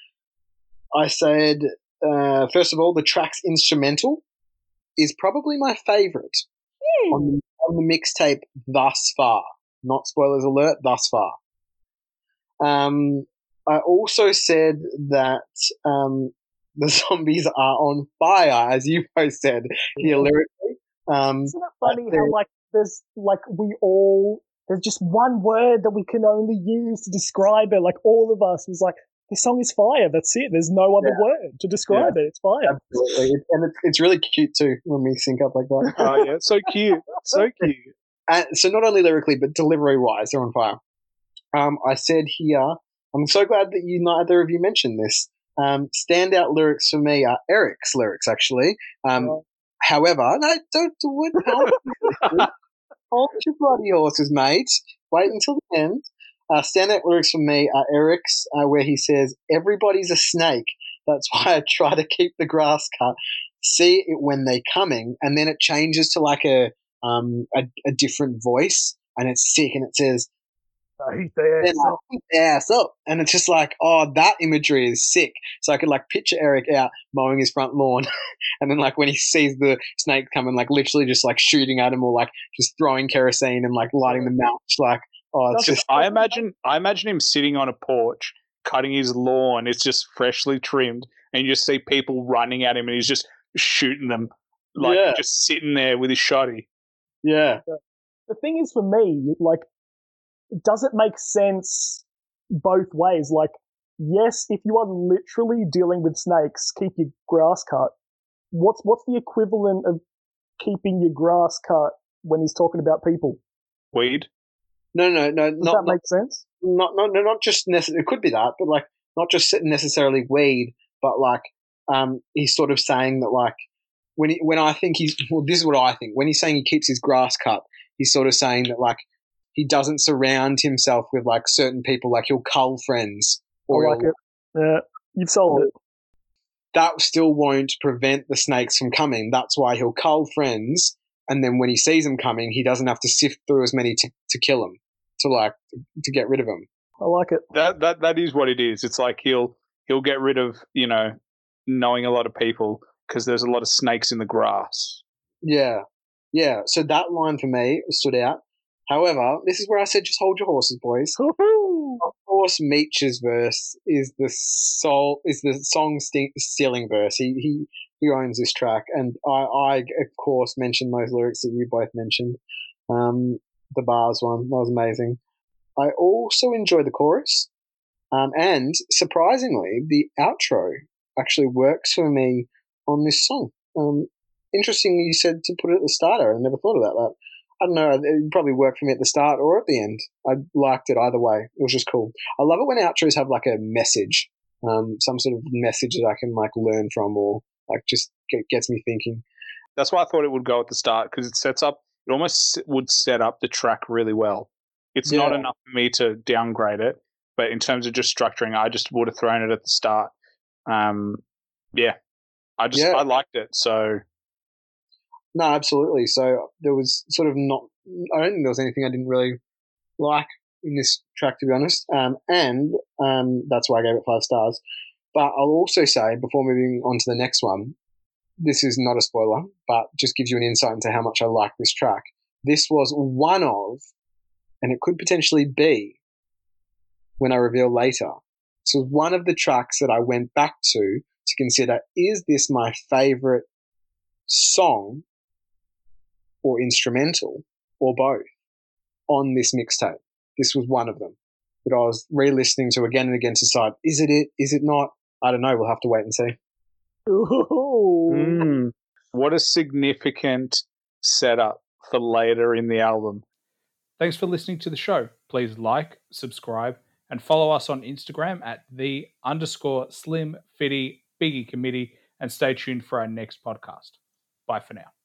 I said uh, first of all, the track's instrumental is probably my favorite mm. on the, on the mixtape thus far. Not spoilers alert, thus far. Um, I also said that um, the zombies are on fire, as you both said here lyrically. Um, Isn't it funny how like there's like we all there's just one word that we can only use to describe it. Like all of us was like, this song is fire. That's it. There's no other yeah. word to describe yeah. it. It's fire. Absolutely. and it's, it's really cute too when we sync up like that. oh yeah, so cute, so cute. And so not only lyrically but delivery wise, they're on fire. Um, I said here, I'm so glad that you neither of you mentioned this. Um, standout lyrics for me are Erick's lyrics, actually. Um, oh. However, no, don't do it. Hold your bloody horses, mate. Wait until the end. Uh, standout lyrics for me are Erick's, uh, where he says, Everybody's a snake. That's why I try to keep the grass cut. See it when they're coming. And then it changes to like a, um, a, a different voice and it's sick and it says, heat the ass up. the ass up. And it's just like, oh, that imagery is sick. So I could like picture Erick out mowing his front lawn. and then like when he sees the snake coming, like literally just like shooting at him or like just throwing kerosene and like lighting the match. Like, oh, it's just. I imagine, I imagine him sitting on a porch, cutting his lawn. It's just freshly trimmed. And you just see people running at him and he's just shooting them. Like yeah. just sitting there with his shotty. Yeah. The thing is for me, like does it make sense both ways? Like, yes, if you are literally dealing with snakes, keep your grass cut. What's what's the equivalent of keeping your grass cut when he's talking about people? Weed. No, no, no. Does not, that make not, sense? Not, not, no, not just necessarily. It could be that, but like not just necessarily weed, but like um, he's sort of saying that like when he, when I think he's well, this is what I think when he's saying he keeps his grass cut, he's sort of saying that like he doesn't surround himself with like certain people. Like he'll cull friends. Or I like it. Yeah, you've solved it. That still won't prevent the snakes from coming. That's why he'll cull friends, and then when he sees them coming, he doesn't have to sift through as many to, to kill them, to like to get rid of them. I like it. That that that is what it is. It's like he'll he'll get rid of you know knowing a lot of people because there's a lot of snakes in the grass. Yeah, yeah. So that line for me stood out. However, this is where I said just hold your horses, boys. Of course, Meech's verse is the soul is the song stealing verse. He he he owns this track, and I I of course mentioned those lyrics that you both mentioned. Um, the bars one that was amazing. I also enjoyed the chorus, um, and surprisingly, the outro actually works for me on this song. Um, interesting, you said to put it at the starter. I never thought about that. I don't know. It probably worked for me at the start or at the end. I liked it either way. It was just cool. I love it when outros have like a message, um, some sort of message that I can like learn from or like just get, gets me thinking. That's why I thought it would go at the start because it sets up. It almost would set up the track really well. It's yeah. not enough for me to downgrade it. But in terms of just structuring, I just would have thrown it at the start. Um, yeah, I just Yeah. I liked it. So No, absolutely. So there was sort of not. I don't think there was anything I didn't really like in this track, to be honest. Um, and um, that's why I gave it five stars. But I'll also say before moving on to the next one, this is not a spoiler, but just gives you an insight into how much I like this track. This was one of, and it could potentially be, when I reveal later. So one of the tracks that I went back to to consider is this my favorite song or instrumental or both on this mixtape. This was one of them that I was re-listening to again and again to decide is it it is it not I don't know we'll have to wait and see mm, what a significant setup for later in the album. Thanks for listening to the show. Please like, subscribe, and follow us on Instagram at the underscore slim fitty biggie committee and stay tuned for our next podcast. Bye for now.